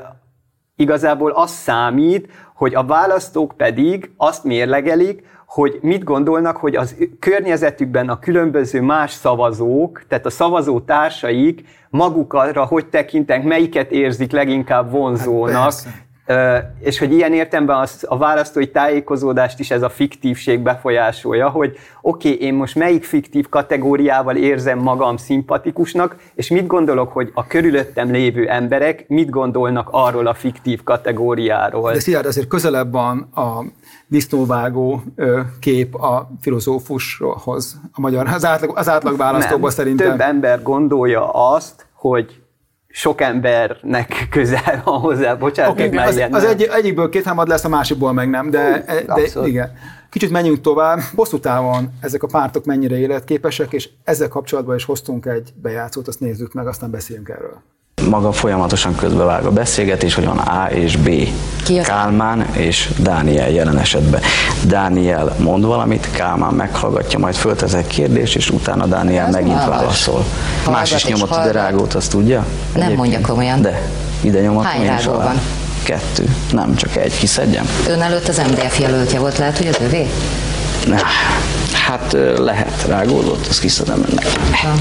igazából az számít, hogy a választók pedig azt mérlegelik, hogy mit gondolnak, hogy az környezetükben a különböző más szavazók, tehát a szavazó társaik maguk arra, hogy tekintek, melyiket érzik leginkább vonzónak, hát és hogy ilyen értemben az, a választói tájékozódást is ez a fiktívség befolyásolja, hogy oké, okay, én most melyik fiktív kategóriával érzem magam szimpatikusnak, és mit gondolok, hogy a körülöttem lévő emberek mit gondolnak arról a fiktív kategóriáról. De Szilárd, azért közelebb van a disznóvágó kép a filozófushoz, a magyar, az átlag, az átlag választóban szerintem. Több ember gondolja azt, hogy sok embernek közel van hozzá, bocsánat, okay, már az, az egy, egyikből két hámad lesz, a másikból meg nem, de, de igen. Kicsit menjünk tovább. Hosszú távon ezek a pártok mennyire életképesek, és ezzel kapcsolatban is hoztunk egy bejátszót, azt nézzük meg, aztán beszéljünk erről maga folyamatosan közbevág a beszélgetés, hogy van A és B. Ki Kálmán és Dániel jelen esetben. Dániel mond valamit, Kálmán meghallgatja, majd föltesz egy kérdést, és utána Dániel megint hallgass. válaszol. Hallgat Más is nyomott ide rágót, azt tudja? Nem Egyébként? mondja komolyan. De, ide nyomatom Hány rágó van? Kettő, nem csak egy, kiszedjem. Ön előtt az MDF jelöltje volt, lehet, hogy az övé? Hát lehet, rágódott, azt kiszedem ennek. Ha.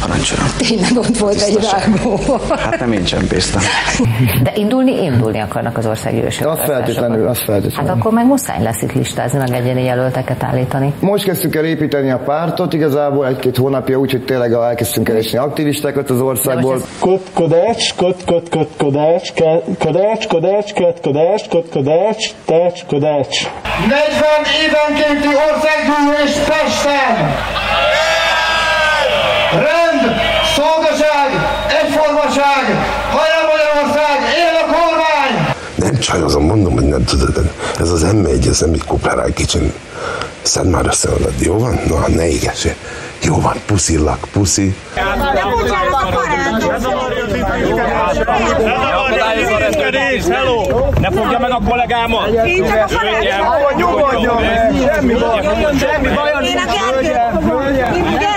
Parancsolom. Tényleg ott volt egy rágó. Hát nem én csempésztem. De indulni, indulni akarnak az országgyűlések. Az feltétlenül, az feltétlenül. Hát akkor meg muszáj lesz itt listázni, meg egyéni jelölteket állítani. Most kezdtük el építeni a pártot, igazából egy-két hónapja úgy, hogy tényleg elkezdtünk keresni aktivistákat az országból. Kodács, kod, kod, kod, kodács, kodács, kodács, kod, kodács, kod, kodács, tács, kodács. 40 évenkénti országgyűlés Pesten! Rend, szolgaság, egyformaság, hajrá Magyarország, él a kormány! Nem csajozom, mondom, hogy nem tudod, ez az M1, ez nem egy kuperáj kicsin. Szed már össze magad, jó van? Na, ne égessél. Jó van, puszillak, puszi. Hello! Ne fogja meg a kollégámat! Nyugodjon meg! Semmi baj! Semmi baj! Én a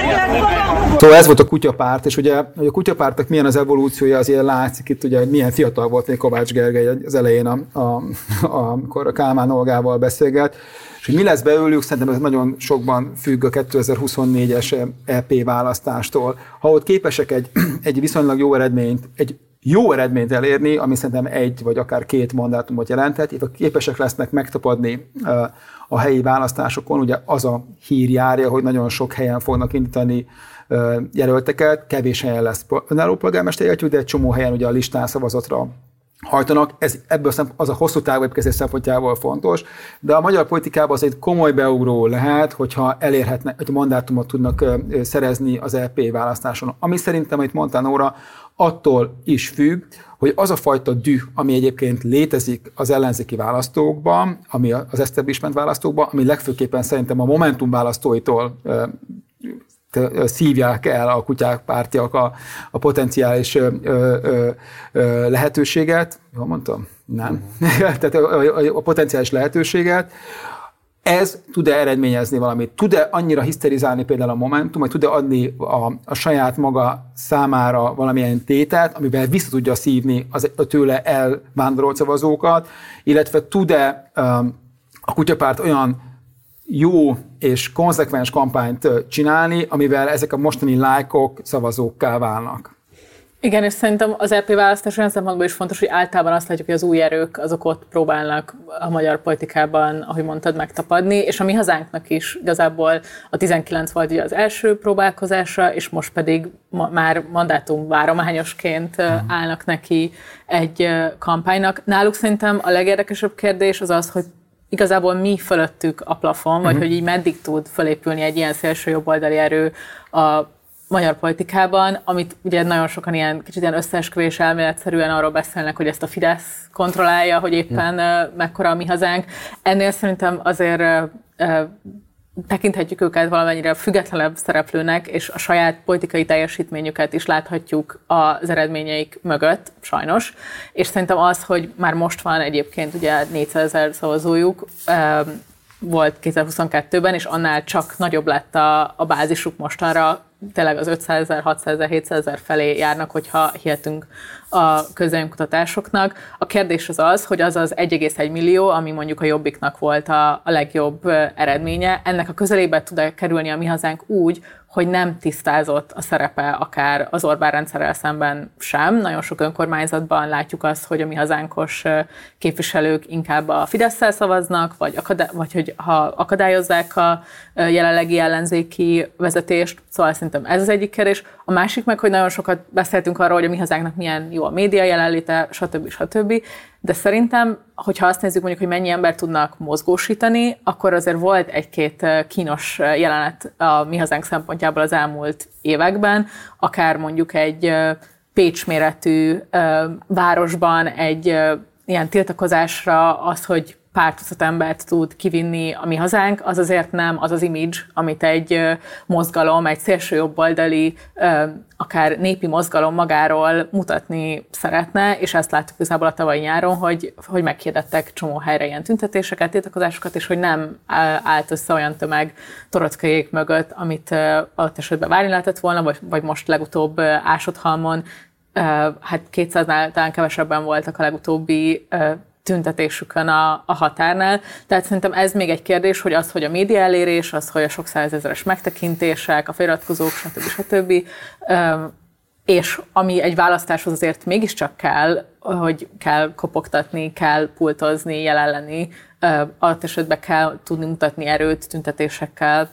Szóval ez volt a kutyapárt, és ugye hogy a kutyapártnak milyen az evolúciója, azért látszik itt, ugye, hogy milyen fiatal volt még Kovács Gergely az elején, a, a, a, amikor a Kálmán Olgával beszélget, és hogy mi lesz belőlük, szerintem ez nagyon sokban függ a 2024-es EP választástól. Ha ott képesek egy, egy viszonylag jó eredményt, egy jó eredményt elérni, ami szerintem egy vagy akár két mandátumot jelenthet, itt képesek lesznek megtapadni a helyi választásokon, ugye az a hír járja, hogy nagyon sok helyen fognak indítani jelölteket, kevés helyen lesz önálló polgármester de egy csomó helyen ugye a listán szavazatra hajtanak, ez ebből az a hosszú távú építkezés szempontjából fontos, de a magyar politikában az egy komoly beugró lehet, hogyha elérhetnek, hogy mandátumot tudnak szerezni az LP választáson. Ami szerintem, amit mondtál Nóra, attól is függ, hogy az a fajta düh, ami egyébként létezik az ellenzéki választókban, ami az establishment választókban, ami legfőképpen szerintem a Momentum választóitól szívják el a kutyák pártiak a, a potenciális ö, ö, ö, lehetőséget. Jól mondtam? Nem. Tehát a, a, a potenciális lehetőséget. Ez tud-e eredményezni valamit? Tud-e annyira hiszterizálni például a Momentum, hogy tud-e adni a, a saját maga számára valamilyen tételt, amivel vissza tudja szívni az, a tőle elvándorolt szavazókat, illetve tud-e um, a kutyapárt olyan jó és konzekvens kampányt csinálni, amivel ezek a mostani lájkok szavazókká válnak. Igen, és szerintem az EP választás olyan szempontból is fontos, hogy általában azt látjuk, hogy az új erők azok ott próbálnak a magyar politikában, ahogy mondtad, megtapadni, és a mi hazánknak is igazából a 19 volt ugye az első próbálkozása, és most pedig ma, már mandátum várományosként uh-huh. állnak neki egy kampánynak. Náluk szerintem a legérdekesebb kérdés az az, hogy igazából mi fölöttük a plafon, vagy uh-huh. hogy így meddig tud fölépülni egy ilyen szélső jobboldali erő a magyar politikában, amit ugye nagyon sokan ilyen kicsit ilyen összeesküvés elméletszerűen arról beszélnek, hogy ezt a Fidesz kontrollálja, hogy éppen uh, mekkora a mi hazánk. Ennél szerintem azért tekinthetjük őket valamennyire függetlenebb szereplőnek, és a saját politikai teljesítményüket is láthatjuk az eredményeik mögött, sajnos. És szerintem az, hogy már most van egyébként ugye 400 ezer szavazójuk, volt 2022-ben, és annál csak nagyobb lett a, a bázisuk mostanra, tényleg az 500 ezer, 600 ezer, 700 ezer felé járnak, hogyha hihetünk a közönkutatásoknak. A kérdés az az, hogy az az 1,1 millió, ami mondjuk a Jobbiknak volt a, a legjobb eredménye, ennek a közelébe tud-e kerülni a mi hazánk úgy, hogy nem tisztázott a szerepe akár az Orbán rendszerrel szemben sem. Nagyon sok önkormányzatban látjuk azt, hogy a mi hazánkos képviselők inkább a fidesz szavaznak, vagy, akadá- vagy hogy ha akadályozzák a jelenlegi ellenzéki vezetést. Szóval szerintem ez az egyik kérdés. A másik meg, hogy nagyon sokat beszéltünk arról, hogy a mi hazánknak milyen jó a média jelenléte, stb. stb. De szerintem, hogyha azt nézzük mondjuk, hogy mennyi ember tudnak mozgósítani, akkor azért volt egy-két kínos jelenet a mi hazánk szempontjából az elmúlt években, akár mondjuk egy Pécs méretű városban egy ilyen tiltakozásra az, hogy pár tucat embert tud kivinni a mi hazánk, az azért nem az az image, amit egy mozgalom, egy szélső jobboldali, akár népi mozgalom magáról mutatni szeretne, és ezt láttuk igazából a tavalyi nyáron, hogy, hogy meghirdettek csomó helyre ilyen tüntetéseket, tiltakozásokat, és hogy nem állt össze olyan tömeg torockaiék mögött, amit alatt esetben várni lehetett volna, vagy, vagy most legutóbb Ásodhalmon, hát 200-nál talán kevesebben voltak a legutóbbi tüntetésükön a, a határnál. Tehát szerintem ez még egy kérdés, hogy az, hogy a média elérés, az, hogy a sok százezeres megtekintések, a feliratkozók, stb. stb. És ami egy választáshoz azért mégiscsak kell, hogy kell kopogtatni, kell pultozni, jelen lenni, alatt esetben kell tudni mutatni erőt tüntetésekkel.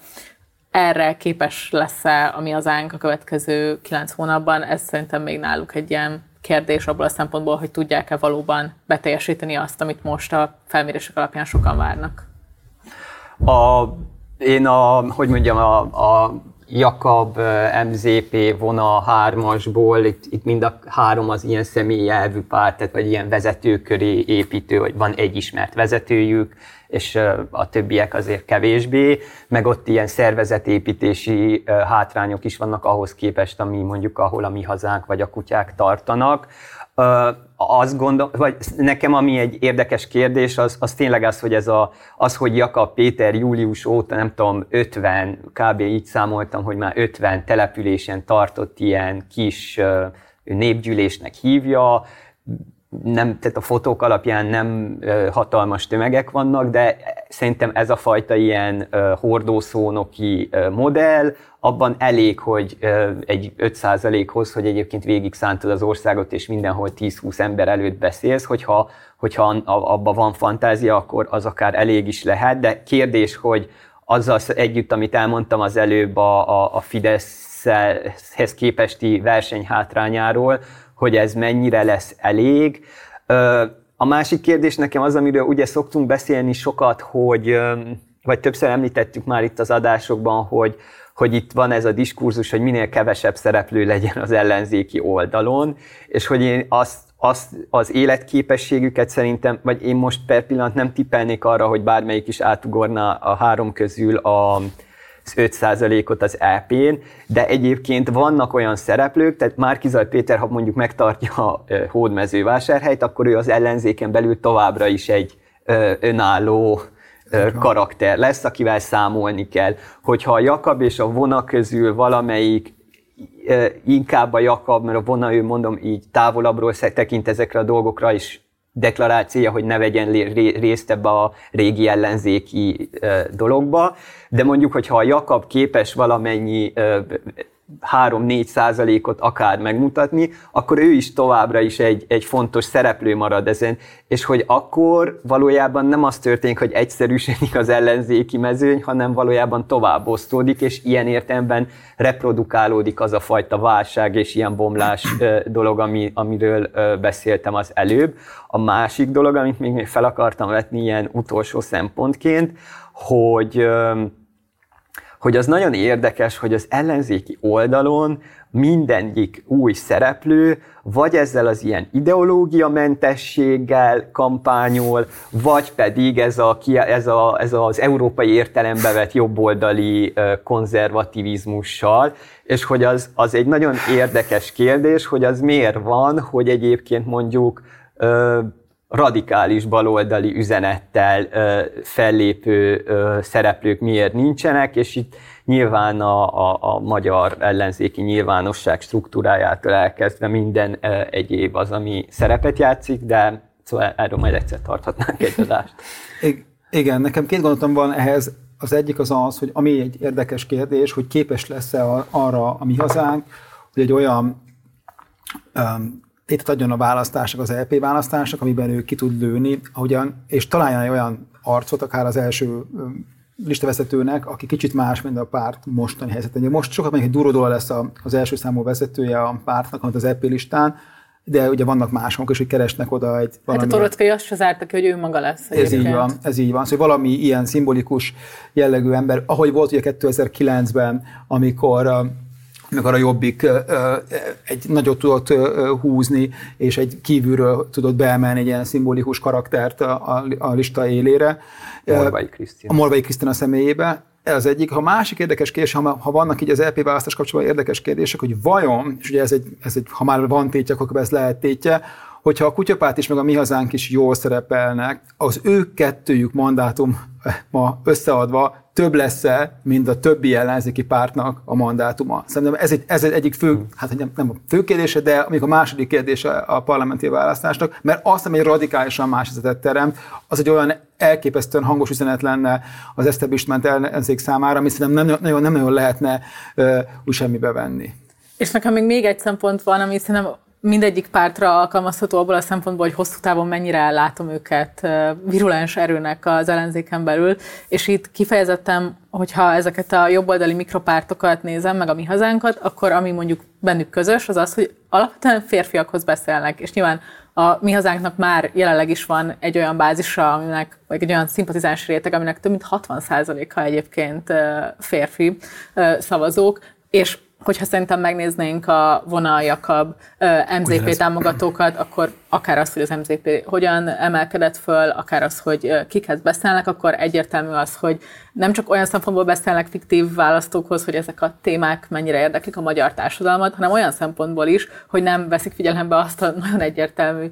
Erre képes lesz-e a mi hazánk a következő kilenc hónapban? Ez szerintem még náluk egy ilyen kérdés abból a szempontból, hogy tudják-e valóban beteljesíteni azt, amit most a felmérések alapján sokan várnak. A, én a, hogy mondjam, a, a Jakab MZP vona hármasból, itt, itt mind a három az ilyen személyi elvű párt, tehát vagy ilyen vezetőköré építő, vagy van egy ismert vezetőjük, és a többiek azért kevésbé, meg ott ilyen szervezetépítési hátrányok is vannak ahhoz képest, ami mondjuk ahol a mi hazánk vagy a kutyák tartanak. Azt gondol, vagy nekem ami egy érdekes kérdés, az, az tényleg az, hogy ez a, az, hogy Jakab Péter július óta, nem tudom, 50, kb. így számoltam, hogy már 50 településen tartott ilyen kis népgyűlésnek hívja, nem, tehát a fotók alapján nem hatalmas tömegek vannak, de szerintem ez a fajta ilyen hordószónoki modell, abban elég, hogy egy 5%-hoz, hogy egyébként végig szántod az országot, és mindenhol 10-20 ember előtt beszélsz, hogyha, hogyha abban van fantázia, akkor az akár elég is lehet, de kérdés, hogy azzal együtt, amit elmondtam az előbb a, a, a Fideszhez képesti versenyhátrányáról, hogy ez mennyire lesz elég. A másik kérdés nekem az, amiről ugye szoktunk beszélni sokat, hogy, vagy többször említettük már itt az adásokban, hogy, hogy itt van ez a diskurzus, hogy minél kevesebb szereplő legyen az ellenzéki oldalon, és hogy én azt, azt az életképességüket szerintem, vagy én most per pillanat nem tippelnék arra, hogy bármelyik is átugorna a három közül a, 5%-ot az EP-n, de egyébként vannak olyan szereplők, tehát Márkizaj Péter, ha mondjuk megtartja a hódmezővásárhelyt, akkor ő az ellenzéken belül továbbra is egy önálló karakter lesz, akivel számolni kell. Hogyha a Jakab és a Vona közül valamelyik inkább a Jakab, mert a Vona, ő mondom így távolabbról tekint ezekre a dolgokra, is deklarációja, hogy ne vegyen részt ebbe a régi ellenzéki dologba, de mondjuk, hogyha a Jakab képes valamennyi 3-4 százalékot akár megmutatni, akkor ő is továbbra is egy, egy fontos szereplő marad ezen, és hogy akkor valójában nem az történik, hogy egyszerűsödik az ellenzéki mezőny, hanem valójában tovább osztódik, és ilyen értelemben reprodukálódik az a fajta válság és ilyen bomlás dolog, ami, amiről beszéltem az előbb. A másik dolog, amit még fel akartam vetni ilyen utolsó szempontként, hogy hogy az nagyon érdekes, hogy az ellenzéki oldalon mindegyik új szereplő, vagy ezzel az ilyen ideológiamentességgel kampányol, vagy pedig ez, a, ez, a, ez az európai értelembe vett jobboldali konzervativizmussal, és hogy az, az egy nagyon érdekes kérdés, hogy az miért van, hogy egyébként mondjuk radikális baloldali üzenettel ö, fellépő ö, szereplők miért nincsenek, és itt nyilván a, a, a magyar ellenzéki nyilvánosság struktúrájától elkezdve minden ö, egyéb az, ami szerepet játszik, de szóval erről majd egyszer tarthatnánk egy adást. Igen, nekem két gondolatom van ehhez. Az egyik az az, hogy ami egy érdekes kérdés, hogy képes lesz-e arra a mi hazánk, hogy egy olyan létet adjon a választások, az LP választások, amiben ő ki tud lőni, ahogyan, és találjon egy olyan arcot, akár az első listavezetőnek, aki kicsit más, mint a párt mostani helyzetben. Most sokat mondjuk, hogy Durodóla lesz az első számú vezetője a pártnak, az EP listán, de ugye vannak mások is, hogy keresnek oda egy valami... Hát a Torotkai azt se zárta ki, hogy ő maga lesz. Ez így van, ez így van. Szóval valami ilyen szimbolikus jellegű ember, ahogy volt ugye 2009-ben, amikor amikor a Jobbik egy nagyot tudott húzni, és egy kívülről tudott beemelni egy ilyen szimbolikus karaktert a, a lista élére. Morvai Krisztina. A Morvai Krisztina személyébe. Ez az egyik. Ha másik érdekes kérdés, ha, ha vannak így az LP választás kapcsolatban érdekes kérdések, hogy vajon, és ugye ez egy, ez egy ha már van tétje, akkor ez lehet tétje, hogyha a kutyapárt is, meg a mi hazánk is jól szerepelnek, az ő kettőjük mandátum ma összeadva több lesz-e, mint a többi ellenzéki pártnak a mandátuma. Szerintem ez egy, ez egy egyik fő, hát nem, nem a fő kérdése, de még a második kérdése a parlamenti választásnak, mert azt, ami egy radikálisan más helyzetet teremt, az egy olyan elképesztően hangos üzenet lenne az establishment ellenzék számára, ami szerintem nem nagyon, nem nagyon lehetne uh, úgy semmibe venni. És nekem még még egy szempont van, ami szerintem mindegyik pártra alkalmazható abból a szempontból, hogy hosszú távon mennyire látom őket virulens erőnek az ellenzéken belül, és itt kifejezettem, hogyha ezeket a jobboldali mikropártokat nézem, meg a mi hazánkat, akkor ami mondjuk bennük közös, az az, hogy alapvetően férfiakhoz beszélnek, és nyilván a mi hazánknak már jelenleg is van egy olyan bázisa, aminek, vagy egy olyan szimpatizáns réteg, aminek több mint 60%-a egyébként férfi szavazók, és hogyha szerintem megnéznénk a vonal Jakab MZP támogatókat, akkor akár az, hogy az MZP hogyan emelkedett föl, akár az, hogy kiket beszélnek, akkor egyértelmű az, hogy nem csak olyan szempontból beszélnek fiktív választókhoz, hogy ezek a témák mennyire érdeklik a magyar társadalmat, hanem olyan szempontból is, hogy nem veszik figyelembe azt a nagyon egyértelmű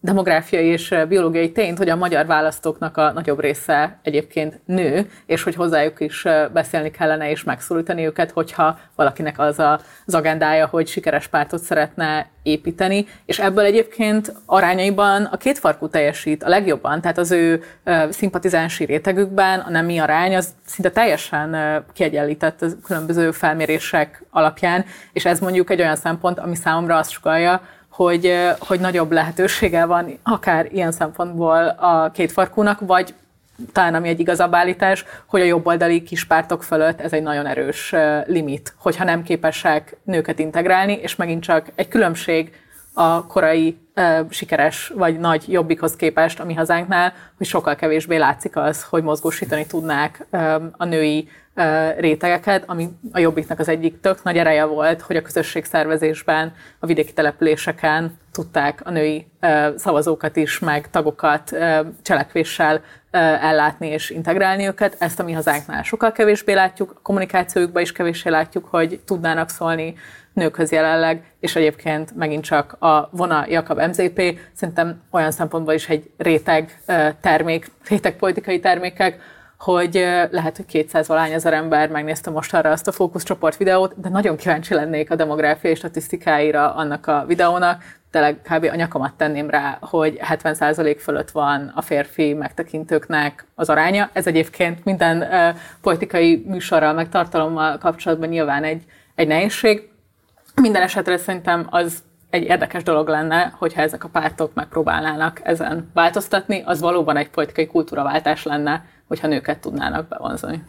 demográfiai és biológiai tényt, hogy a magyar választóknak a nagyobb része egyébként nő, és hogy hozzájuk is beszélni kellene és megszólítani őket, hogyha valakinek az a, az agendája, hogy sikeres pártot szeretne építeni, és ebből egyébként arányaiban a két farkú teljesít a legjobban, tehát az ő szimpatizánsi rétegükben a nemi arány az szinte teljesen kiegyenlített a különböző felmérések alapján, és ez mondjuk egy olyan szempont, ami számomra azt sugalja, hogy, hogy nagyobb lehetősége van akár ilyen szempontból a két farkúnak, vagy talán ami egy igazabb állítás, hogy a jobboldali kispártok fölött ez egy nagyon erős limit, hogyha nem képesek nőket integrálni, és megint csak egy különbség a korai sikeres vagy nagy jobbikhoz képest a mi hazánknál, hogy sokkal kevésbé látszik az, hogy mozgósítani tudnák a női rétegeket, ami a Jobbiknak az egyik tök nagy ereje volt, hogy a közösségszervezésben, a vidéki településeken tudták a női szavazókat is, meg tagokat cselekvéssel ellátni és integrálni őket. Ezt a mi hazánknál sokkal kevésbé látjuk, a kommunikációjukban is kevéssé látjuk, hogy tudnának szólni nőkhöz jelenleg, és egyébként megint csak a Vona Jakab MZP szerintem olyan szempontból is egy réteg termék, réteg politikai termékek, hogy lehet, hogy 200 valány ezer ember megnézte most arra azt a fókuszcsoport videót, de nagyon kíváncsi lennék a demográfiai statisztikáira annak a videónak, tényleg kb. a nyakamat tenném rá, hogy 70% fölött van a férfi megtekintőknek az aránya. Ez egyébként minden uh, politikai műsorral, meg tartalommal kapcsolatban nyilván egy, egy nehézség. Minden esetre szerintem az egy érdekes dolog lenne, hogyha ezek a pártok megpróbálnának ezen változtatni, az valóban egy politikai kultúraváltás lenne, hogyha nőket tudnának bevonzani.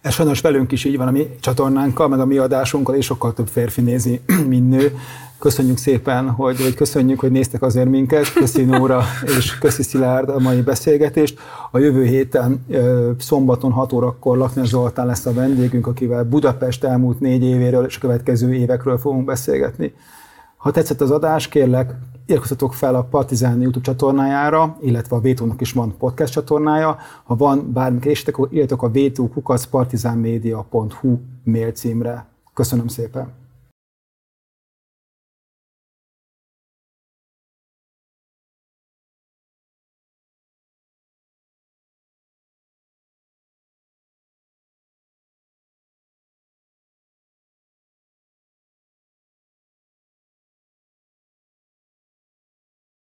Ez sajnos velünk is így van a mi csatornánkkal, meg a mi adásunkkal, és sokkal több férfi nézi, mint nő. Köszönjük szépen, hogy, hogy köszönjük, hogy néztek azért minket. Köszi Nóra és köszi Szilárd a mai beszélgetést. A jövő héten szombaton 6 órakor Lakner Zoltán lesz a vendégünk, akivel Budapest elmúlt négy évéről és a következő évekről fogunk beszélgetni. Ha tetszett az adás, kérlek, iratkozzatok fel a Partizán YouTube csatornájára, illetve a Vétónak is van podcast csatornája. Ha van bármi kérdésetek, írjatok a vétókukacpartizánmedia.hu mail címre. Köszönöm szépen!